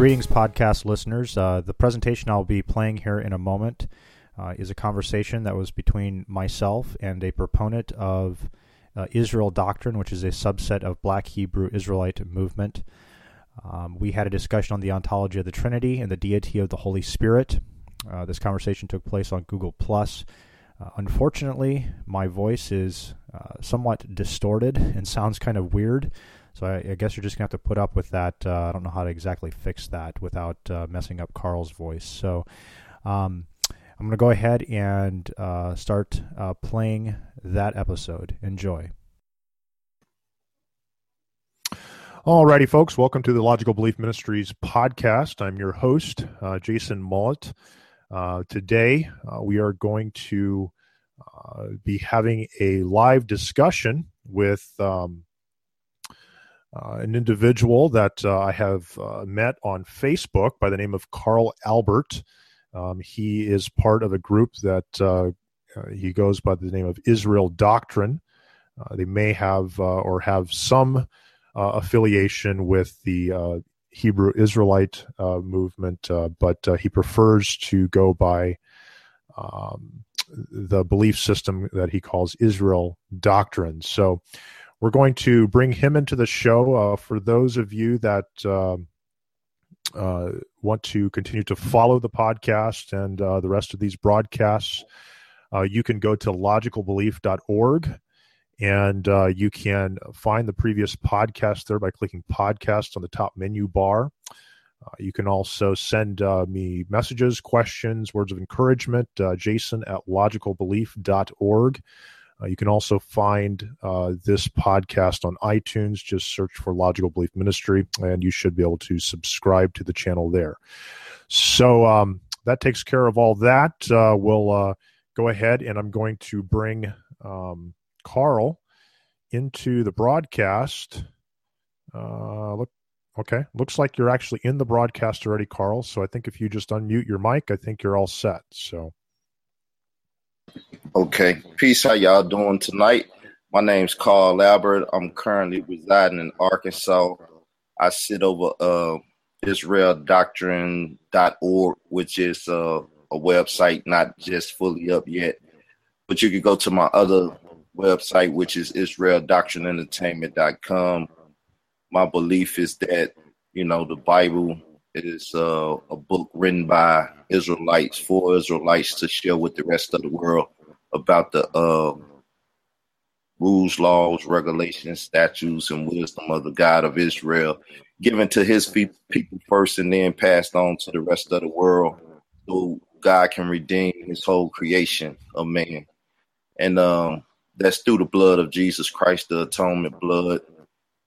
Greetings, podcast listeners. Uh, the presentation I'll be playing here in a moment uh, is a conversation that was between myself and a proponent of uh, Israel doctrine, which is a subset of Black Hebrew Israelite movement. Um, we had a discussion on the ontology of the Trinity and the deity of the Holy Spirit. Uh, this conversation took place on Google Plus. Uh, unfortunately, my voice is uh, somewhat distorted and sounds kind of weird. So I, I, guess you're just gonna have to put up with that. Uh, I don't know how to exactly fix that without uh, messing up Carl's voice. So um, I'm gonna go ahead and uh, start uh, playing that episode. Enjoy. Alrighty, folks, welcome to the Logical Belief Ministries podcast. I'm your host, uh, Jason Mullet. Uh, today, we are going to be having a live discussion with um, uh, an individual that uh, I have uh, met on Facebook by the name of Carl Albert. Um, he is part of a group that uh, uh, he goes by the name of Israel Doctrine. Uh, they may have or have some affiliation with the Hebrew Israelite movement, but he prefers to go by um, the belief system that he calls Israel Doctrine. So, we're going to bring him into the show. Uh, for those of you that uh, uh, want to continue to follow the podcast and uh, the rest of these broadcasts, uh, you can go to logicalbelief.org and uh, you can find the previous podcast there by clicking podcast on the top menu bar. you can also send me messages, questions, words of encouragement, jason at logicalbelief.org. Uh, you can also find uh, this podcast on iTunes. Just search for Logical Belief Ministry, and you should be able to subscribe to the channel there. So um, that takes care of all that. Uh, we'll uh, go ahead, and I'm going to bring um, Carl into the broadcast. Uh, look, okay, looks like you're actually in the broadcast already, Carl. So I think if you just unmute your mic, I think you're all set. So. Okay. Peace. How y'all doing tonight? My name's Carl Albert. I'm currently residing in Arkansas. I sit over uh, IsraelDoctrine.org, which is uh, a website not just fully up yet. But you can go to my other website, which is IsraelDoctrineEntertainment.com. My belief is that, you know, the Bible is uh, a book written by Israelites for Israelites to share with the rest of the world about the uh, rules, laws, regulations, statutes, and wisdom of the God of Israel, given to his people first and then passed on to the rest of the world so God can redeem his whole creation of man. And um, that's through the blood of Jesus Christ, the atonement blood.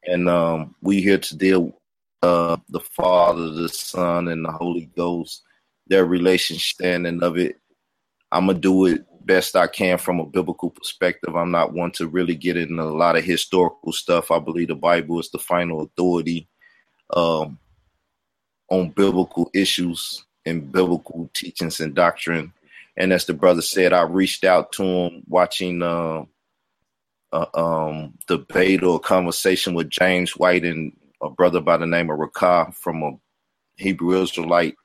And um, we here to deal uh, the Father, the Son, and the Holy Ghost, their relation standing of it. I'm gonna do it best I can from a biblical perspective. I'm not one to really get into a lot of historical stuff. I believe the Bible is the final authority um, on biblical issues and biblical teachings and doctrine. And as the brother said, I reached out to him watching uh, uh, um, debate or conversation with James White and a brother by the name of Rakah from a Hebrew Israelite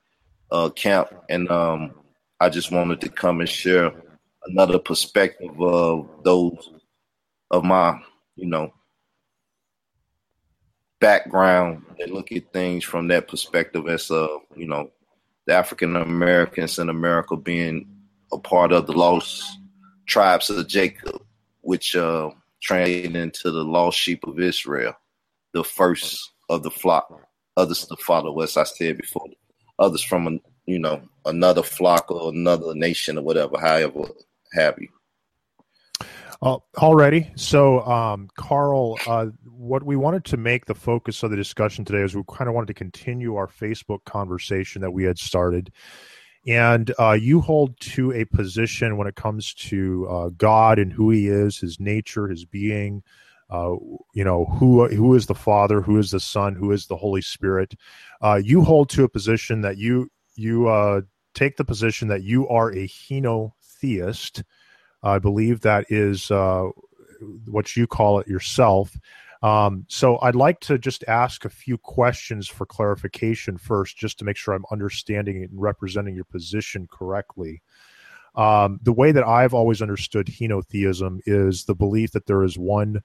uh, camp, and um, I just wanted to come and share another perspective of those of my, you know, background and look at things from that perspective as uh, you know, the African Americans in America being a part of the lost tribes of Jacob, which uh translated into the lost sheep of Israel the first of the flock, others to follow, as I said before, others from you know another flock or another nation or whatever, however have you. Uh, already. So, um, Carl, uh, what we wanted to make the focus of the discussion today is we kind of wanted to continue our Facebook conversation that we had started. And uh, you hold to a position when it comes to uh, God and who He is, His nature, His being, uh, you know who who is the Father, who is the Son, who is the Holy Spirit. Uh, you hold to a position that you you uh, take the position that you are a henotheist. I believe that is uh, what you call it yourself. Um, so I'd like to just ask a few questions for clarification first, just to make sure I'm understanding and representing your position correctly. Um, the way that I've always understood henotheism is the belief that there is one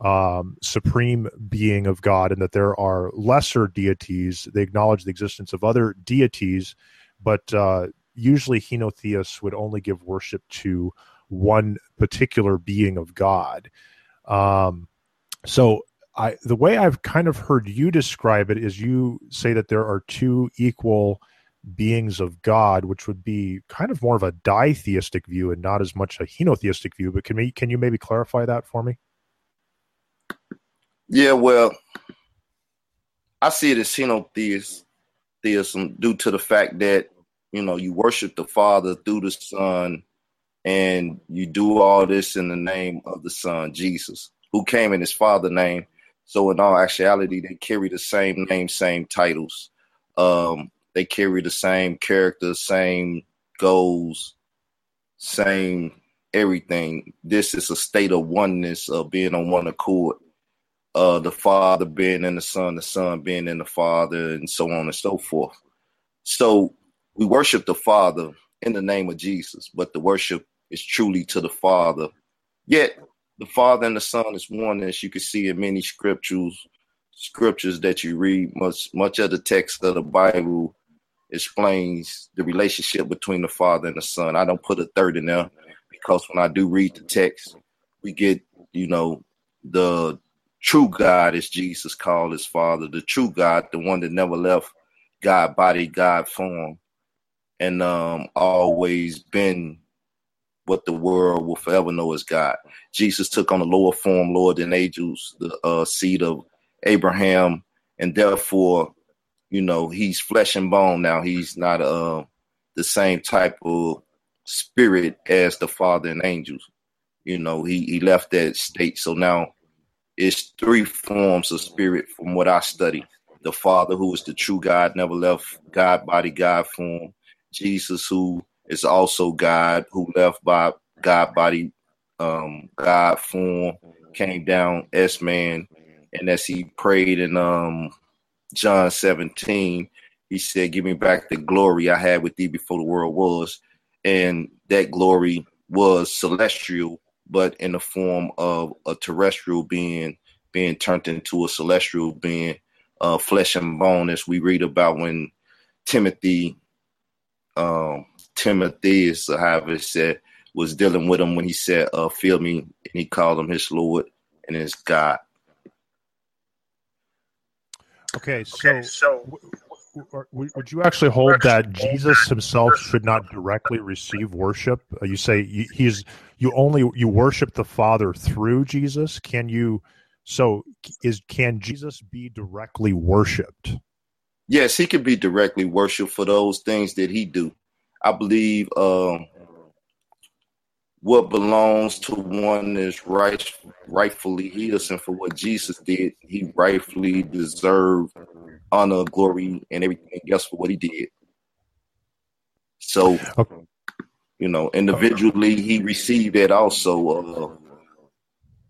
um, supreme being of God and that there are lesser deities. They acknowledge the existence of other deities, but uh, usually henotheists would only give worship to one particular being of God. Um, so I, the way I've kind of heard you describe it is you say that there are two equal beings of God, which would be kind of more of a ditheistic view and not as much a henotheistic view. But can me can you maybe clarify that for me? Yeah, well, I see it as henotheism due to the fact that you know you worship the Father through the Son, and you do all this in the name of the Son, Jesus, who came in His Father name. So in all actuality, they carry the same name, same titles. Um, they carry the same character, same goals, same everything. This is a state of oneness of being on one accord uh, the Father being in the Son, the Son being in the Father, and so on and so forth. So we worship the Father in the name of Jesus, but the worship is truly to the Father. Yet the Father and the Son is one, as you can see in many scriptures, scriptures that you read. Much much of the text of the Bible explains the relationship between the Father and the Son. I don't put a third in there because when I do read the text, we get you know the true God is Jesus called his father, the true God, the one that never left God body, God form, and um, always been what the world will forever know as God. Jesus took on a lower form, lower than angels, the uh, seed of Abraham, and therefore, you know, he's flesh and bone now. He's not uh, the same type of spirit as the Father and angels. You know, he he left that state, so now it's three forms of spirit from what I study. The Father, who is the true God, never left God body, God form. Jesus, who is also God, who left by God body, um, God form, came down as man, and as he prayed in um, John 17, he said, Give me back the glory I had with thee before the world was. And that glory was celestial but in the form of a terrestrial being being turned into a celestial being, uh, flesh and bone, as we read about when Timothy, um, Timothy is however it said, was dealing with him when he said, uh, "Feel me," and he called him his Lord and his God. Okay, so, okay, so would you actually hold that Jesus himself should not directly receive worship? Uh, you say he's you only you worship the Father through Jesus. Can you? So is can Jesus be directly worshipped? Yes, he can be directly worshipped for those things that he do. I believe um, what belongs to one is right, rightfully his, and for what Jesus did, he rightfully deserved honor, glory, and everything else for what he did. So, okay. You know, individually, he received it also. Uh,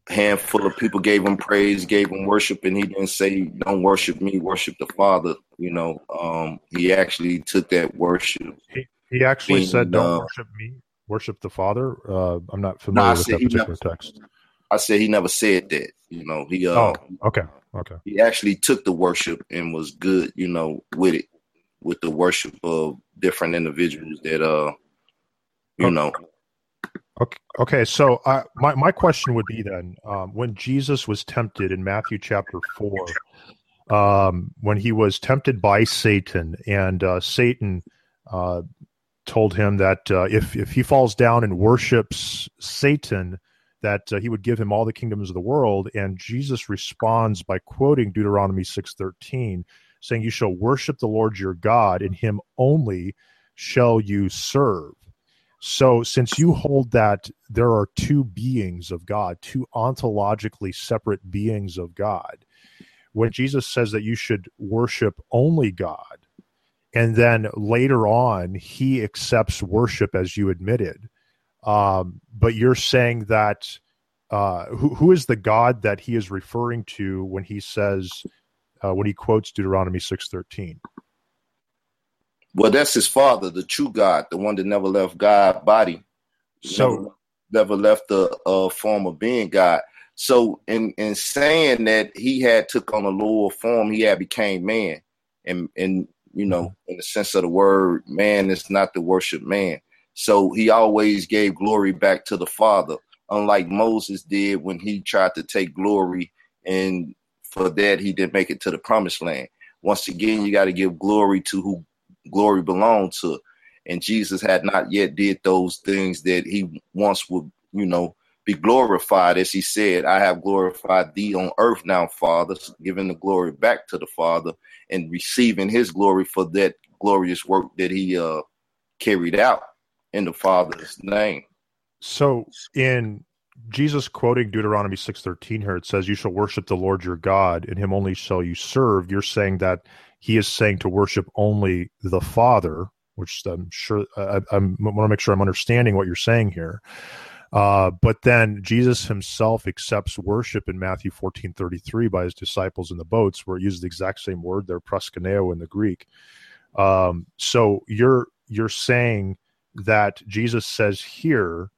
a handful of people gave him praise, gave him worship, and he didn't say, "Don't worship me, worship the Father." You know, um, he actually took that worship. He, he actually being, said, "Don't uh, worship me, worship the Father." Uh, I'm not familiar no, with that particular never, text. I said he never said that. You know, he. Uh, oh, okay. Okay. He actually took the worship and was good, you know, with it, with the worship of different individuals that, uh, you okay. know. Okay. Okay. So, uh, my my question would be then, um, when Jesus was tempted in Matthew chapter four, um, when he was tempted by Satan, and uh, Satan uh, told him that uh, if if he falls down and worships Satan, that uh, he would give him all the kingdoms of the world and jesus responds by quoting deuteronomy 6.13 saying you shall worship the lord your god and him only shall you serve so since you hold that there are two beings of god two ontologically separate beings of god when jesus says that you should worship only god and then later on he accepts worship as you admitted um, but you're saying that uh, who who is the God that he is referring to when he says uh, when he quotes Deuteronomy six thirteen? Well, that's his father, the true God, the one that never left God body, So never, never left the uh, form of being God. So, in in saying that he had took on a lower form, he had became man, and and you know, in the sense of the word, man is not to worship man. So he always gave glory back to the Father, unlike Moses did when he tried to take glory, and for that he didn't make it to the promised land. Once again, you got to give glory to who glory belonged to, and Jesus had not yet did those things that he once would, you know, be glorified. As he said, "I have glorified thee on earth now, Father," giving the glory back to the Father and receiving His glory for that glorious work that He uh, carried out in the Father's name. So in Jesus quoting Deuteronomy 6:13 here it says you shall worship the Lord your God and him only shall you serve you're saying that he is saying to worship only the Father which I'm sure I, I'm, want to make sure I'm understanding what you're saying here. Uh, but then Jesus himself accepts worship in Matthew 14:33 by his disciples in the boats where it uses the exact same word there proskuneo in the Greek. Um, so you're you're saying that Jesus says here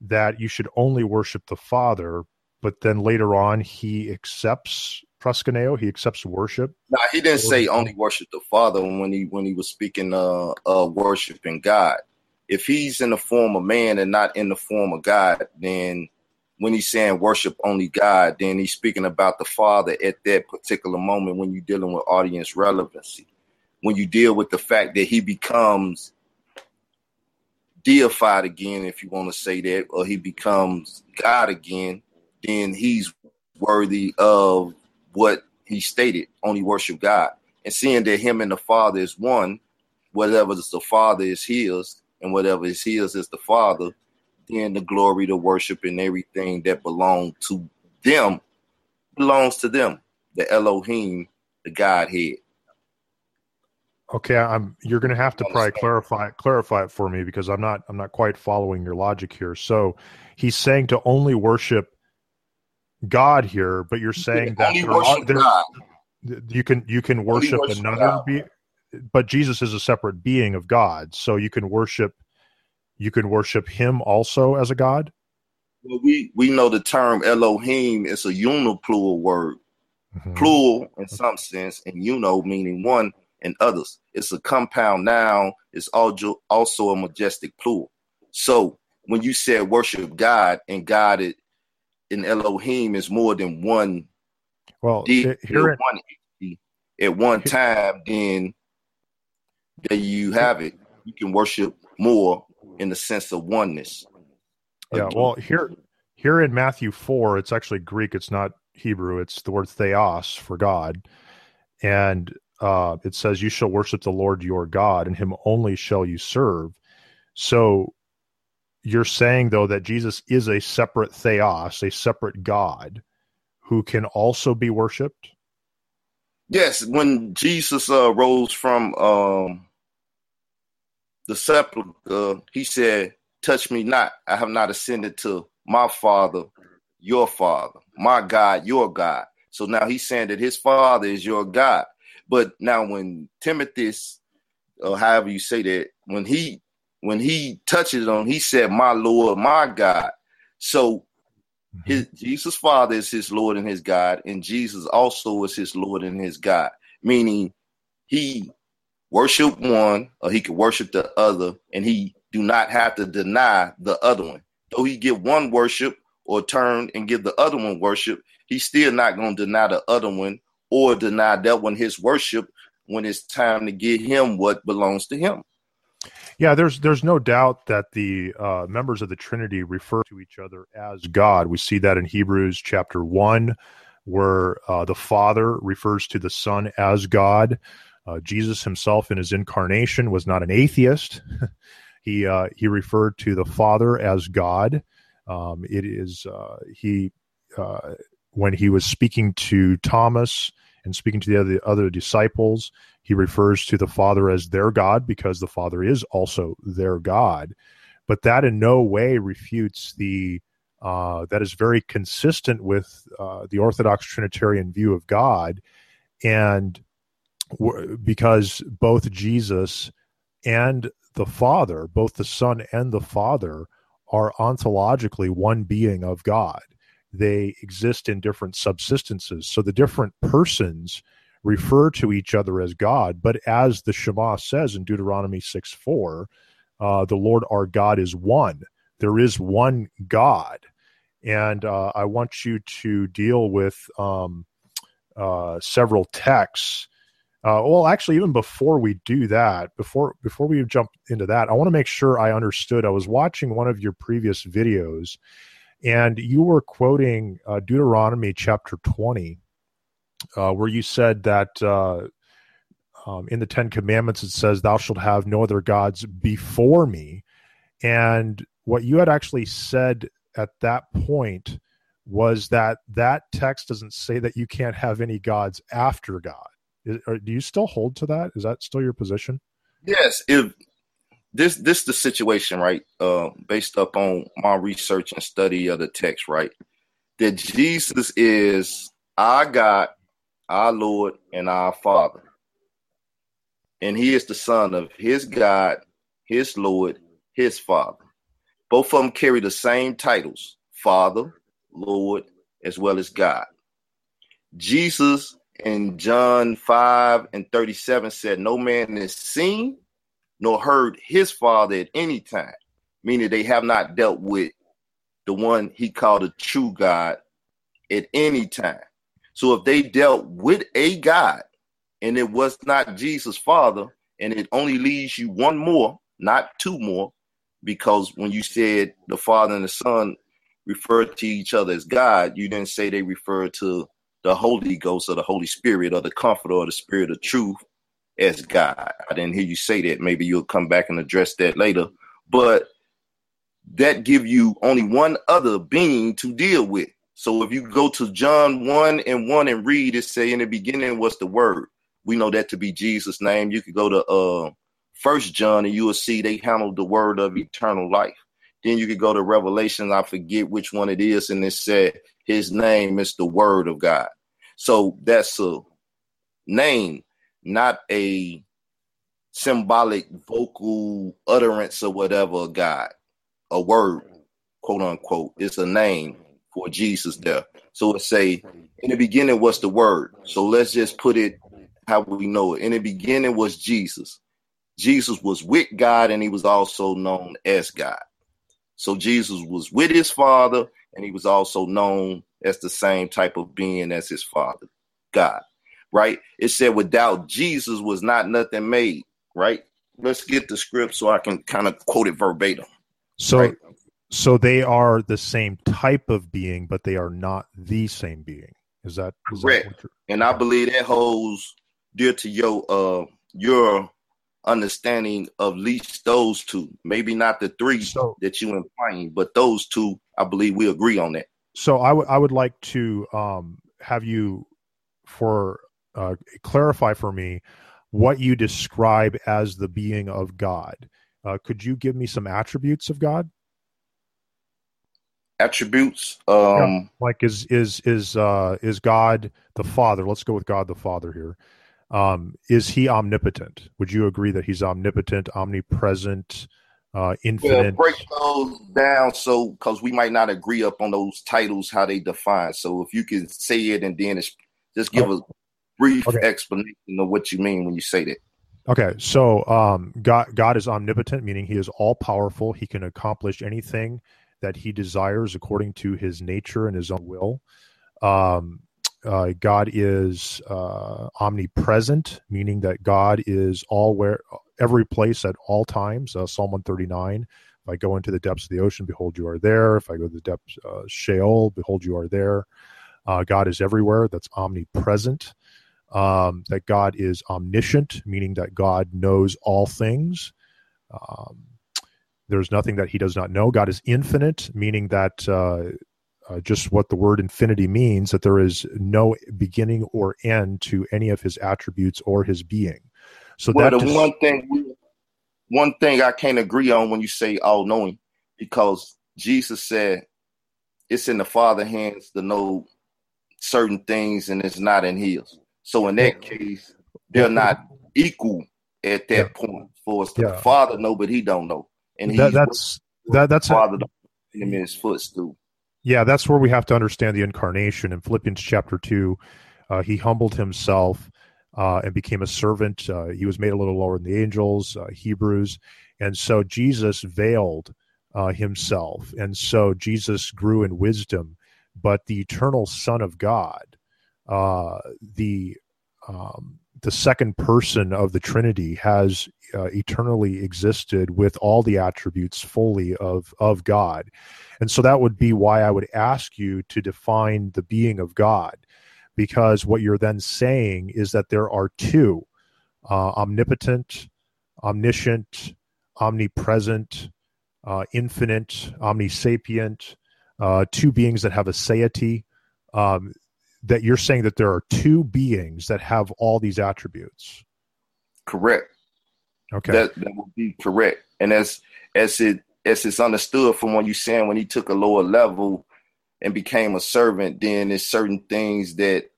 that you should only worship the Father, but then later on he accepts proskuneo, he accepts worship. Now he didn't say only worship the Father when he when he was speaking uh uh worshiping God. If he's in the form of man and not in the form of God, then when he's saying worship only God, then he's speaking about the Father at that particular moment when you're dealing with audience relevancy. When you deal with the fact that he becomes deified again, if you want to say that, or he becomes God again, then he's worthy of what he stated, only worship God. And seeing that him and the Father is one, whatever is the Father is his, and whatever is his is the Father, then the glory, the worship, and everything that belongs to them belongs to them. The Elohim, the Godhead. Okay, I'm you're going to have to probably clarify clarify it for me because I'm not I'm not quite following your logic here. So he's saying to only worship God here, but you're saying that there are, there, you can you can worship worship another be, but Jesus is a separate being of God, so you can worship you can worship him also as a god. Well, we we know the term Elohim is a uniplural word, Mhm. plural in some sense, and you know meaning one and others. It's a compound noun. It's also also a majestic plural. So when you said worship God and God it, in Elohim is more than one Well, deity, here or one at one time, then there you have it. You can worship more in the sense of oneness. Yeah, well, here here in Matthew 4, it's actually Greek, it's not Hebrew, it's the word theos for God. And uh, it says, You shall worship the Lord your God, and him only shall you serve. So you're saying, though, that Jesus is a separate theos, a separate God who can also be worshiped? Yes, when Jesus uh, rose from um, the sepulchre, he said, Touch me not. I have not ascended to my Father, your Father, my God, your God. So now he's saying that his Father is your God. But now when Timothy, or however you say that, when he when he touches on, he said, My Lord, my God. So mm-hmm. his Jesus Father is his Lord and his God, and Jesus also is his Lord and his God, meaning he worship one or he could worship the other, and he do not have to deny the other one. Though he give one worship or turn and give the other one worship, he's still not going to deny the other one or deny that one his worship when it's time to give him what belongs to him. Yeah, there's there's no doubt that the uh, members of the Trinity refer to each other as God. We see that in Hebrews chapter one, where uh, the Father refers to the Son as God. Uh, Jesus himself, in his incarnation, was not an atheist. he uh, he referred to the Father as God. Um, it is uh, he uh, when he was speaking to Thomas and speaking to the other other disciples he refers to the father as their god because the father is also their god but that in no way refutes the uh, that is very consistent with uh, the Orthodox Trinitarian view of God, and w- because both Jesus and the Father, both the Son and the Father, are ontologically one being of God. They exist in different subsistences. So the different persons refer to each other as God, but as the Shema says in Deuteronomy 6 4, uh, the Lord our God is one. There is one God. And uh, I want you to deal with um, uh, several texts. Uh, well, actually, even before we do that, before before we jump into that, I want to make sure I understood. I was watching one of your previous videos, and you were quoting uh, Deuteronomy chapter twenty, uh, where you said that uh, um, in the Ten Commandments it says, "Thou shalt have no other gods before me," and what you had actually said at that point was that that text doesn't say that you can't have any gods after God. Is, do you still hold to that? Is that still your position? Yes. If this this the situation, right? Uh, based up on my research and study of the text, right? That Jesus is our God, our Lord, and our Father, and He is the Son of His God, His Lord, His Father. Both of them carry the same titles: Father, Lord, as well as God. Jesus in John 5 and 37 said, No man is seen nor heard his father at any time, meaning they have not dealt with the one he called a true God at any time. So if they dealt with a God and it was not Jesus' father, and it only leaves you one more, not two more, because when you said the father and the son refer to each other as God, you didn't say they refer to the Holy Ghost or the Holy Spirit or the Comforter or the Spirit of Truth as God. I didn't hear you say that. Maybe you'll come back and address that later. But that give you only one other being to deal with. So if you go to John 1 and 1 and read it, say in the beginning was the word. We know that to be Jesus' name. You could go to uh first John and you will see they handled the word of eternal life. Then you could go to Revelation. I forget which one it is, and it said his name is the Word of God. So that's a name, not a symbolic vocal utterance or whatever. God, a word, quote unquote, it's a name for Jesus there. So it say in the beginning was the Word. So let's just put it how we know it. In the beginning was Jesus. Jesus was with God, and he was also known as God. So Jesus was with his father, and he was also known as the same type of being as his father, God. Right? It said, without Jesus was not nothing made. Right? Let's get the script so I can kind of quote it verbatim. So, right? so they are the same type of being, but they are not the same being. Is that is correct? That and I believe that holds dear to your uh your understanding of least those two. Maybe not the three so, that you implying, but those two, I believe we agree on that. So I would I would like to um, have you for uh, clarify for me what you describe as the being of God. Uh, could you give me some attributes of God? Attributes, um, yeah, like is is is uh, is God the Father? Let's go with God the Father here. Um, is he omnipotent? Would you agree that he's omnipotent, omnipresent, uh, infinite? Well, break those down so because we might not agree up on those titles how they define. So if you can say it and then just give oh. Brief okay. explanation of what you mean when you say that. Okay, so um, God, God is omnipotent, meaning He is all powerful. He can accomplish anything that He desires according to His nature and His own will. Um, uh, God is uh, omnipresent, meaning that God is all where, every place at all times. Uh, Psalm 139. If I go into the depths of the ocean, behold, you are there. If I go to the depths uh, Sheol, behold, you are there. Uh, God is everywhere. That's omnipresent. Um, that God is omniscient, meaning that God knows all things. Um, there's nothing that he does not know. God is infinite, meaning that uh, uh, just what the word infinity means that there is no beginning or end to any of his attributes or his being. So well, that the just, one thing one thing I can't agree on when you say all knowing, because Jesus said it's in the Father hands to know certain things, and it's not in His. So in that case, they're not equal at that yeah. point for us. The Father know, but He don't know, and that, that's that, that's Father a, him in His footstool. Yeah, that's where we have to understand the incarnation in Philippians chapter two. Uh, he humbled himself uh, and became a servant. Uh, he was made a little lower than the angels, uh, Hebrews, and so Jesus veiled uh, himself, and so Jesus grew in wisdom. But the eternal Son of God, uh, the um, the second person of the Trinity, has uh, eternally existed with all the attributes fully of of God, and so that would be why I would ask you to define the being of God, because what you're then saying is that there are two, uh, omnipotent, omniscient, omnipresent, uh, infinite, omnisapient, uh, two beings that have aseity. Um, that you're saying that there are two beings that have all these attributes. Correct. Okay. That that would be correct. And as as it as it's understood from what you're saying, when he took a lower level and became a servant, then there's certain things that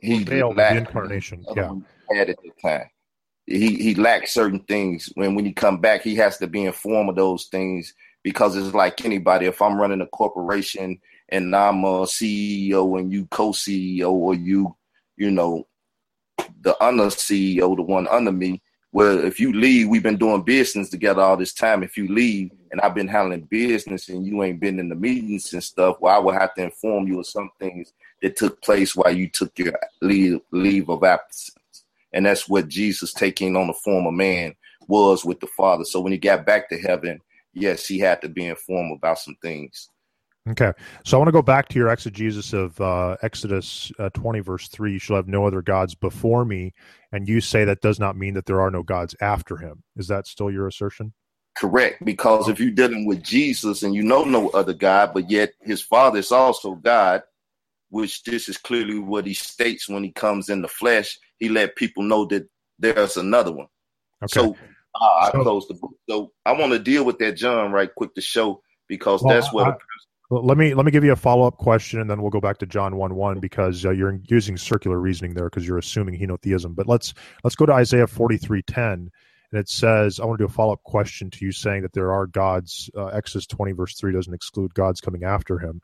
he failed the incarnation. Yeah. Had at the time he he lacks certain things. When when he come back, he has to be informed of those things because it's like anybody. If I'm running a corporation and I'm a CEO and you co-CEO or you you know the under CEO, the one under me. Well, if you leave, we've been doing business together all this time. If you leave and I've been handling business and you ain't been in the meetings and stuff, well, I will have to inform you of some things that took place while you took your leave leave of absence. And that's what Jesus taking on the form of man was with the Father. So when he got back to heaven, yes, he had to be informed about some things. Okay. So I want to go back to your exegesis of uh, Exodus uh, 20, verse 3. You shall have no other gods before me. And you say that does not mean that there are no gods after him. Is that still your assertion? Correct. Because if you're dealing with Jesus and you know no other God, but yet his Father is also God, which this is clearly what he states when he comes in the flesh, he let people know that there's another one. Okay. So uh, I closed the book. So I want to deal with that John right quick to show because well, that's what. I, let me let me give you a follow up question, and then we'll go back to John one one because uh, you're using circular reasoning there because you're assuming henotheism. But let's let's go to Isaiah forty three ten, and it says I want to do a follow up question to you saying that there are gods. Uh, Exodus twenty verse three doesn't exclude gods coming after him.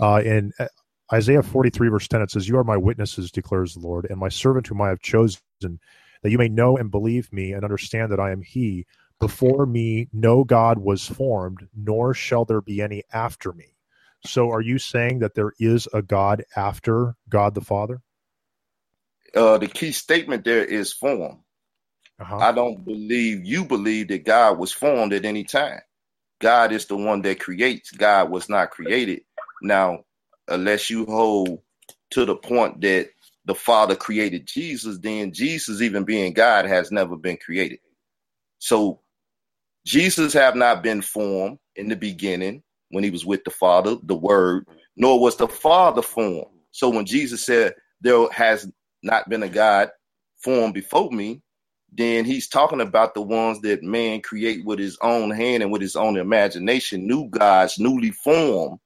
Uh, in uh, Isaiah 43, verse 10, it says, You are my witnesses, declares the Lord, and my servant whom I have chosen, that you may know and believe me and understand that I am he. Before me, no God was formed, nor shall there be any after me. So are you saying that there is a God after God the Father? Uh, the key statement there is form. Uh-huh. I don't believe you believe that God was formed at any time. God is the one that creates. God was not created. Now, unless you hold to the point that the Father created Jesus, then Jesus, even being God, has never been created. So Jesus have not been formed in the beginning when he was with the Father, the Word, nor was the Father formed. So when Jesus said, There has not been a God formed before me, then he's talking about the ones that man create with his own hand and with his own imagination, new gods, newly formed,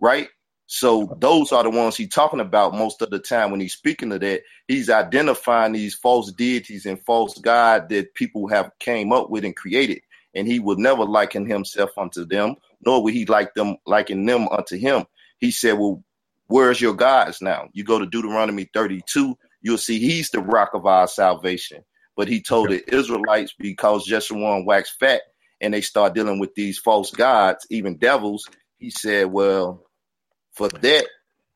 right? So those are the ones he's talking about most of the time when he's speaking of that. He's identifying these false deities and false God that people have came up with and created. And he would never liken himself unto them, nor would he like them liken them unto him. He said, Well, where's your gods now? You go to Deuteronomy 32, you'll see he's the rock of our salvation. But he told the Israelites because Jeshurun waxed fat and they start dealing with these false gods, even devils, he said, Well, for that,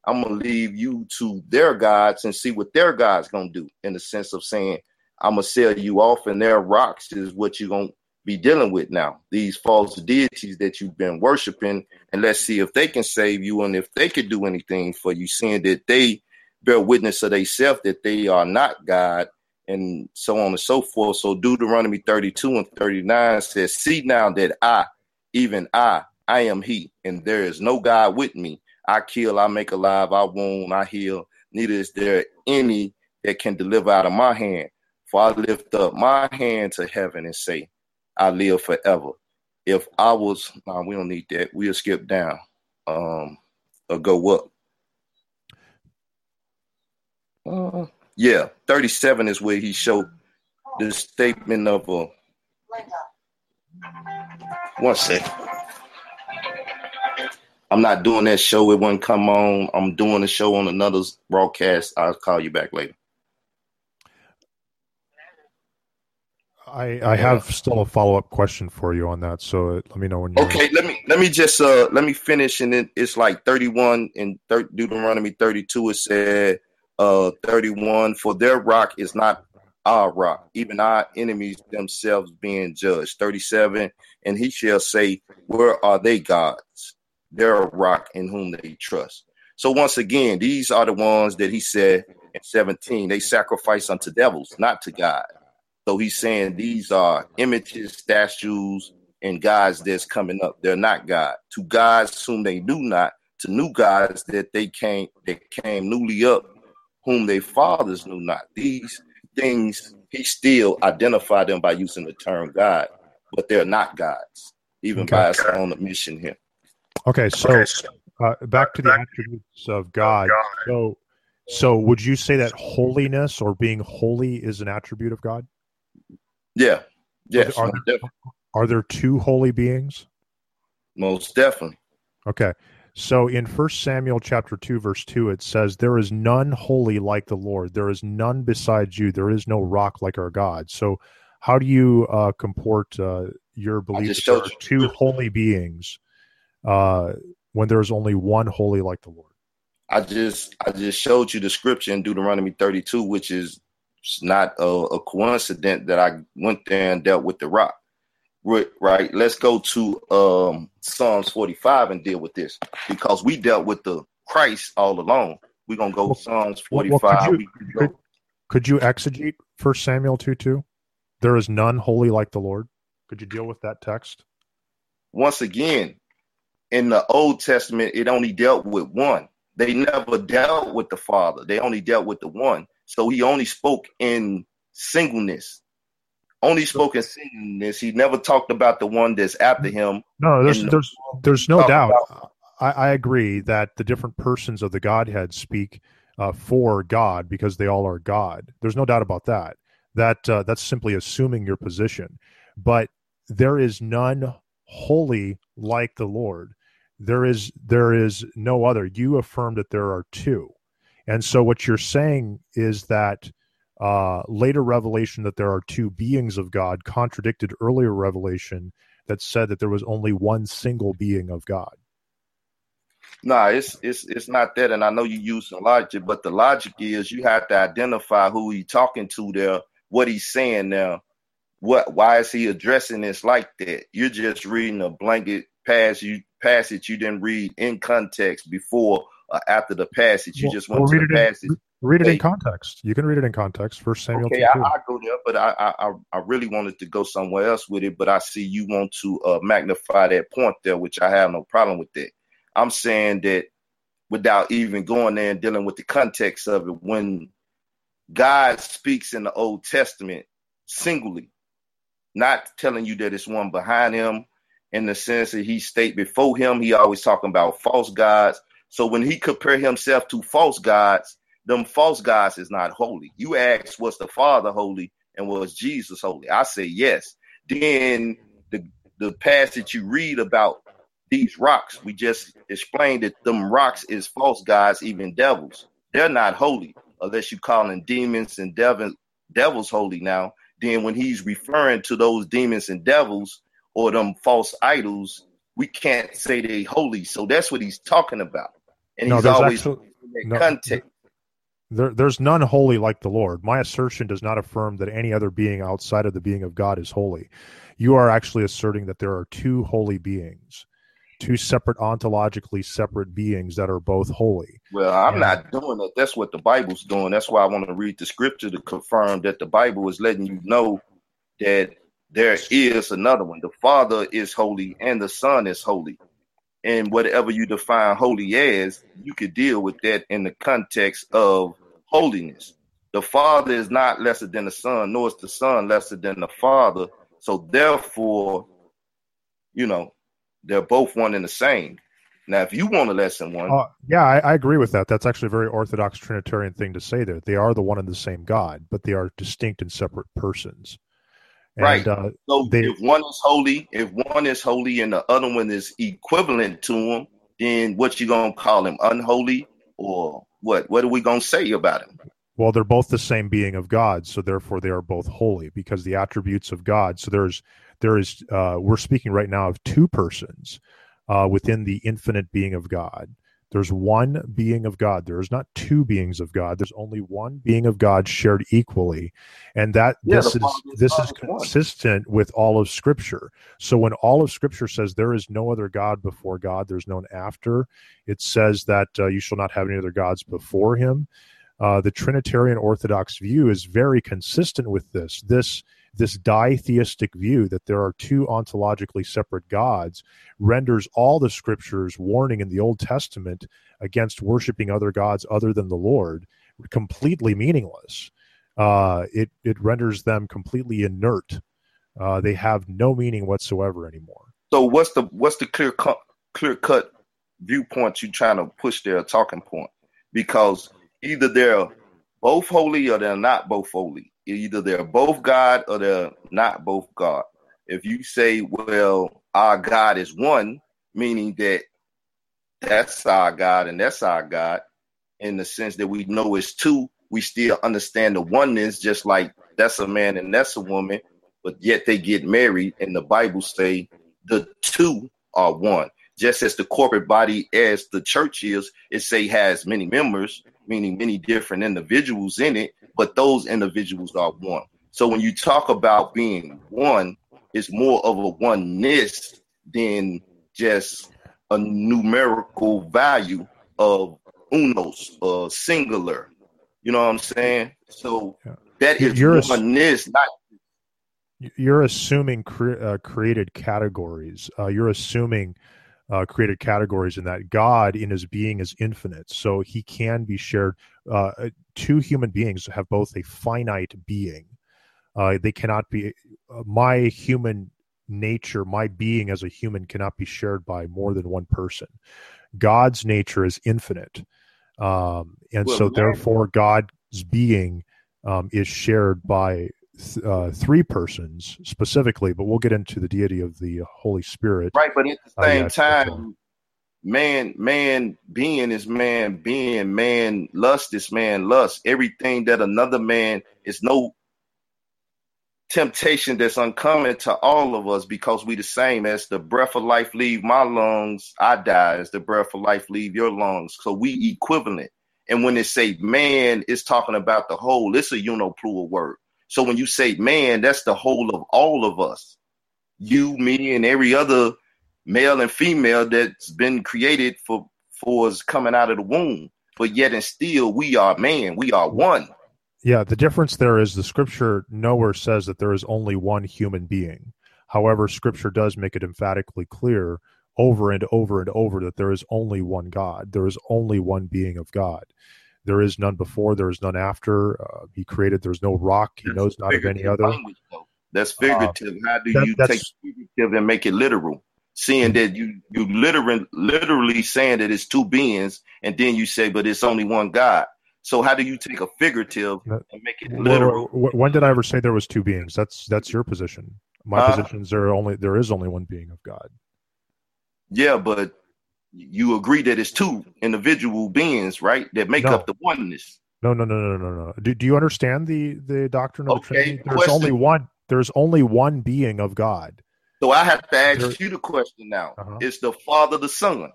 I'm gonna leave you to their gods and see what their gods gonna do. In the sense of saying, I'm gonna sell you off, and their rocks is what you're gonna be dealing with now. These false deities that you've been worshiping, and let's see if they can save you and if they could do anything for you, seeing that they bear witness of themselves that they are not God, and so on and so forth. So Deuteronomy 32 and 39 says, See now that I, even I, I am he, and there is no God with me. I kill, I make alive, I wound, I heal. Neither is there any that can deliver out of my hand. For I lift up my hand to heaven and say, I live forever. if I was, nah, we don't need that. We'll skip down. Um, or go up. Uh, yeah, 37 is where he showed the statement of. Uh, one sec. I'm not doing that show. It wouldn't come on. I'm doing a show on another broadcast. I'll call you back later. I, I have still a follow up question for you on that. So let me know when. you're Okay, let me let me just uh let me finish, and then it's like thirty one in thir- Deuteronomy thirty two. It said uh thirty one for their rock is not our rock, even our enemies themselves being judged. Thirty seven, and he shall say, Where are they gods? Their rock in whom they trust. So once again, these are the ones that he said in seventeen. They sacrifice unto devils, not to God. So he's saying these are images, statues, and gods that's coming up. They're not God. To gods whom they knew not, to new gods that they came that came newly up, whom their fathers knew not. These things he still identified them by using the term God, but they're not gods, even okay. by his own admission here. Okay, so uh, back to the attributes of God. So, so would you say that holiness or being holy is an attribute of God? Yeah. Yes. Are, there, are there two holy beings? Most definitely. Okay. So in First Samuel chapter 2 verse 2 it says there is none holy like the Lord there is none besides you there is no rock like our God. So how do you uh, comport uh, your belief that there are two holy beings uh, when there is only one holy like the Lord? I just I just showed you the scripture in Deuteronomy 32 which is it's not a, a coincidence that I went there and dealt with the rock. Right, let's go to um, Psalms 45 and deal with this because we dealt with the Christ all along. We're gonna go Psalms 45. Well, could, you, could, could you exegete First Samuel 2 2? There is none holy like the Lord. Could you deal with that text? Once again, in the Old Testament, it only dealt with one. They never dealt with the Father. They only dealt with the one. So he only spoke in singleness. Only spoke in singleness. He never talked about the one that's after him. No, there's there's there's no doubt. I, I, agree that the different persons of the Godhead speak uh, for God because they all are God. There's no doubt about that. That uh, that's simply assuming your position. But there is none holy like the Lord. There is there is no other. You affirm that there are two. And so what you're saying is that uh, later revelation that there are two beings of God contradicted earlier revelation that said that there was only one single being of God. Nah, it's it's it's not that, and I know you use some logic, but the logic is you have to identify who he's talking to there, what he's saying there, what why is he addressing this like that? You're just reading a blanket pass you passage you didn't read in context before uh, after the passage. You well, just went to the passage. In, read it in context. You can read it in context. First Samuel. Okay, I, I, go there, but I, I I really wanted to go somewhere else with it. But I see you want to uh, magnify that point there, which I have no problem with that. I'm saying that without even going there and dealing with the context of it, when God speaks in the Old Testament singly, not telling you that it's one behind him in the sense that he state before him, he always talking about false gods so when he compare himself to false gods, them false gods is not holy. You ask, was the Father holy and was Jesus holy? I say yes. Then the the passage you read about these rocks, we just explained that them rocks is false gods, even devils. They're not holy unless you calling demons and devil, devils holy now. Then when he's referring to those demons and devils or them false idols, we can't say they holy. So that's what he's talking about. And no, he's always actually, no, context. There, there's none holy like the Lord. My assertion does not affirm that any other being outside of the being of God is holy. You are actually asserting that there are two holy beings, two separate ontologically separate beings that are both holy. Well, I'm and, not doing that. That's what the Bible's doing. That's why I want to read the scripture to confirm that the Bible is letting you know that there is another one. The Father is holy and the Son is holy and whatever you define holy as, you could deal with that in the context of holiness. The Father is not lesser than the Son, nor is the Son lesser than the Father. So therefore, you know, they're both one and the same. Now, if you want a lesson one, uh, yeah, I, I, agree with that. That's actually a very orthodox Trinitarian thing to say. There, they are the one and the same God, but they are distinct and separate persons. And, right. Uh, so they, if one is holy, if one is holy and the other one is equivalent to him, then what you gonna call him? Unholy or what? What are we gonna say about him? Well, they're both the same being of God, so therefore they are both holy because the attributes of God. So there's there is uh, we're speaking right now of two persons uh, within the infinite being of God. There's one being of God. There is not two beings of God. There's only one being of God shared equally, and that yeah, this is this is consistent with all of Scripture. So when all of Scripture says there is no other God before God, there's none after. It says that uh, you shall not have any other gods before Him. Uh, the Trinitarian Orthodox view is very consistent with this. This this ditheistic view that there are two ontologically separate gods renders all the scriptures warning in the Old Testament against worshiping other gods other than the Lord completely meaningless. Uh, it it renders them completely inert. Uh, they have no meaning whatsoever anymore. So what's the what's the clear cut clear cut viewpoint you trying to push there, talking point? Because either they're both holy or they're not both holy. Either they're both God or they're not both God. If you say, well, our God is one, meaning that that's our God and that's our God, in the sense that we know it's two, we still understand the oneness, just like that's a man and that's a woman, but yet they get married, and the Bible say the two are one. Just as the corporate body, as the church is, it say has many members, meaning many different individuals in it, but those individuals are one. So when you talk about being one, it's more of a oneness than just a numerical value of unos, uh, singular. You know what I'm saying? So that is you're oneness, not you're assuming cre- uh, created categories. Uh, you're assuming uh, created categories in that God in his being is infinite. So he can be shared. Uh, uh, two human beings have both a finite being. Uh, they cannot be, uh, my human nature, my being as a human cannot be shared by more than one person. God's nature is infinite. Um, and well, so, therefore, God's being um, is shared by uh, three persons specifically, but we'll get into the deity of the Holy Spirit. Right, but at the same uh, time, man, man being is man being, man lust is man lust. Everything that another man is no temptation that's uncommon to all of us because we the same as the breath of life leave my lungs, I die as the breath of life leave your lungs. So we equivalent. And when they say man, it's talking about the whole. It's a uniplural word. So when you say man, that's the whole of all of us. You, me, and every other male and female that's been created for for us coming out of the womb. But yet and still we are man. We are one. Yeah, the difference there is the scripture nowhere says that there is only one human being. However, scripture does make it emphatically clear over and over and over that there is only one God. There is only one being of God. There is none before. There is none after. Uh, he created. There's no rock. He That's knows not of any other. Language, That's figurative. Uh, How do that, you take figurative and make it literal? Seeing that you you literally literally saying that it's two beings, and then you say, but it's only one God. So how do you take a figurative and make it literal? When did I ever say there was two beings? That's that's your position. My uh, position is there only there is only one being of God. Yeah, but you agree that it's two individual beings, right? That make no. up the oneness. No, no, no, no, no, no. Do, do you understand the the doctrine of okay. the Trinity? There's question. only one. There's only one being of God. So I have to ask there, you the question now: uh-huh. Is the Father the Son?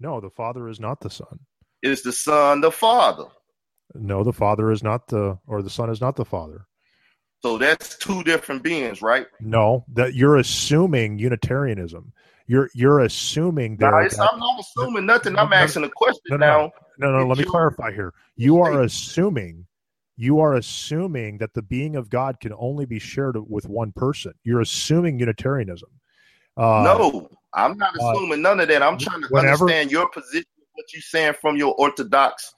No, the Father is not the Son. Is the Son the Father? No, the Father is not the, or the Son is not the Father. So that's two different beings, right? No, that you're assuming Unitarianism. You're you're assuming that. I'm not assuming nothing. I'm asking a question no, no, now. No, no, no let me clarify here. You are assuming you are assuming that the being of God can only be shared with one person. You're assuming Unitarianism. Uh, no, I'm not uh, assuming uh, none of that. I'm trying to whenever, understand your position, what you're saying from your orthodox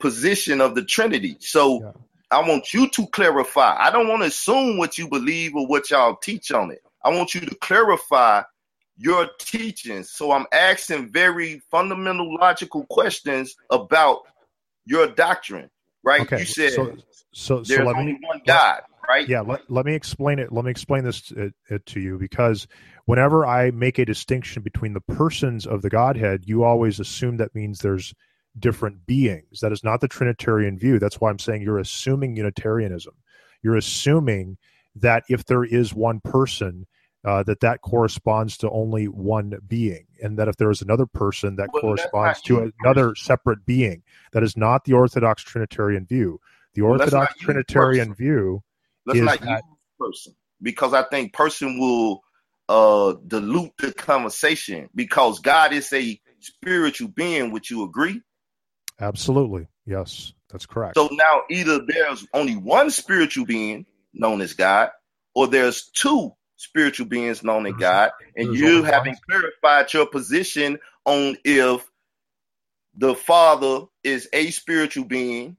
position of the Trinity. So yeah. I want you to clarify. I don't want to assume what you believe or what y'all teach on it. I want you to clarify your teachings. So I'm asking very fundamental logical questions about your doctrine, right? Okay. You said so, so, there's so let only me, one God, right? yeah, let, let me explain it. Let me explain this it, it to you because whenever I make a distinction between the persons of the Godhead, you always assume that means there's different beings. That is not the Trinitarian view. That's why I'm saying you're assuming Unitarianism. You're assuming that if there is one person, uh, that that corresponds to only one being, and that if there is another person, that Well, corresponds to another separate being. That is not the Orthodox Trinitarian view. The Orthodox you, Trinitarian view Let's is not that- person because I think person will uh dilute the conversation because God is a spiritual being. Would you agree? absolutely yes, that's correct. So now either there's only one spiritual being known as God, or there's two spiritual beings known as There's- God, and you having clarified your position on if the Father is a spiritual being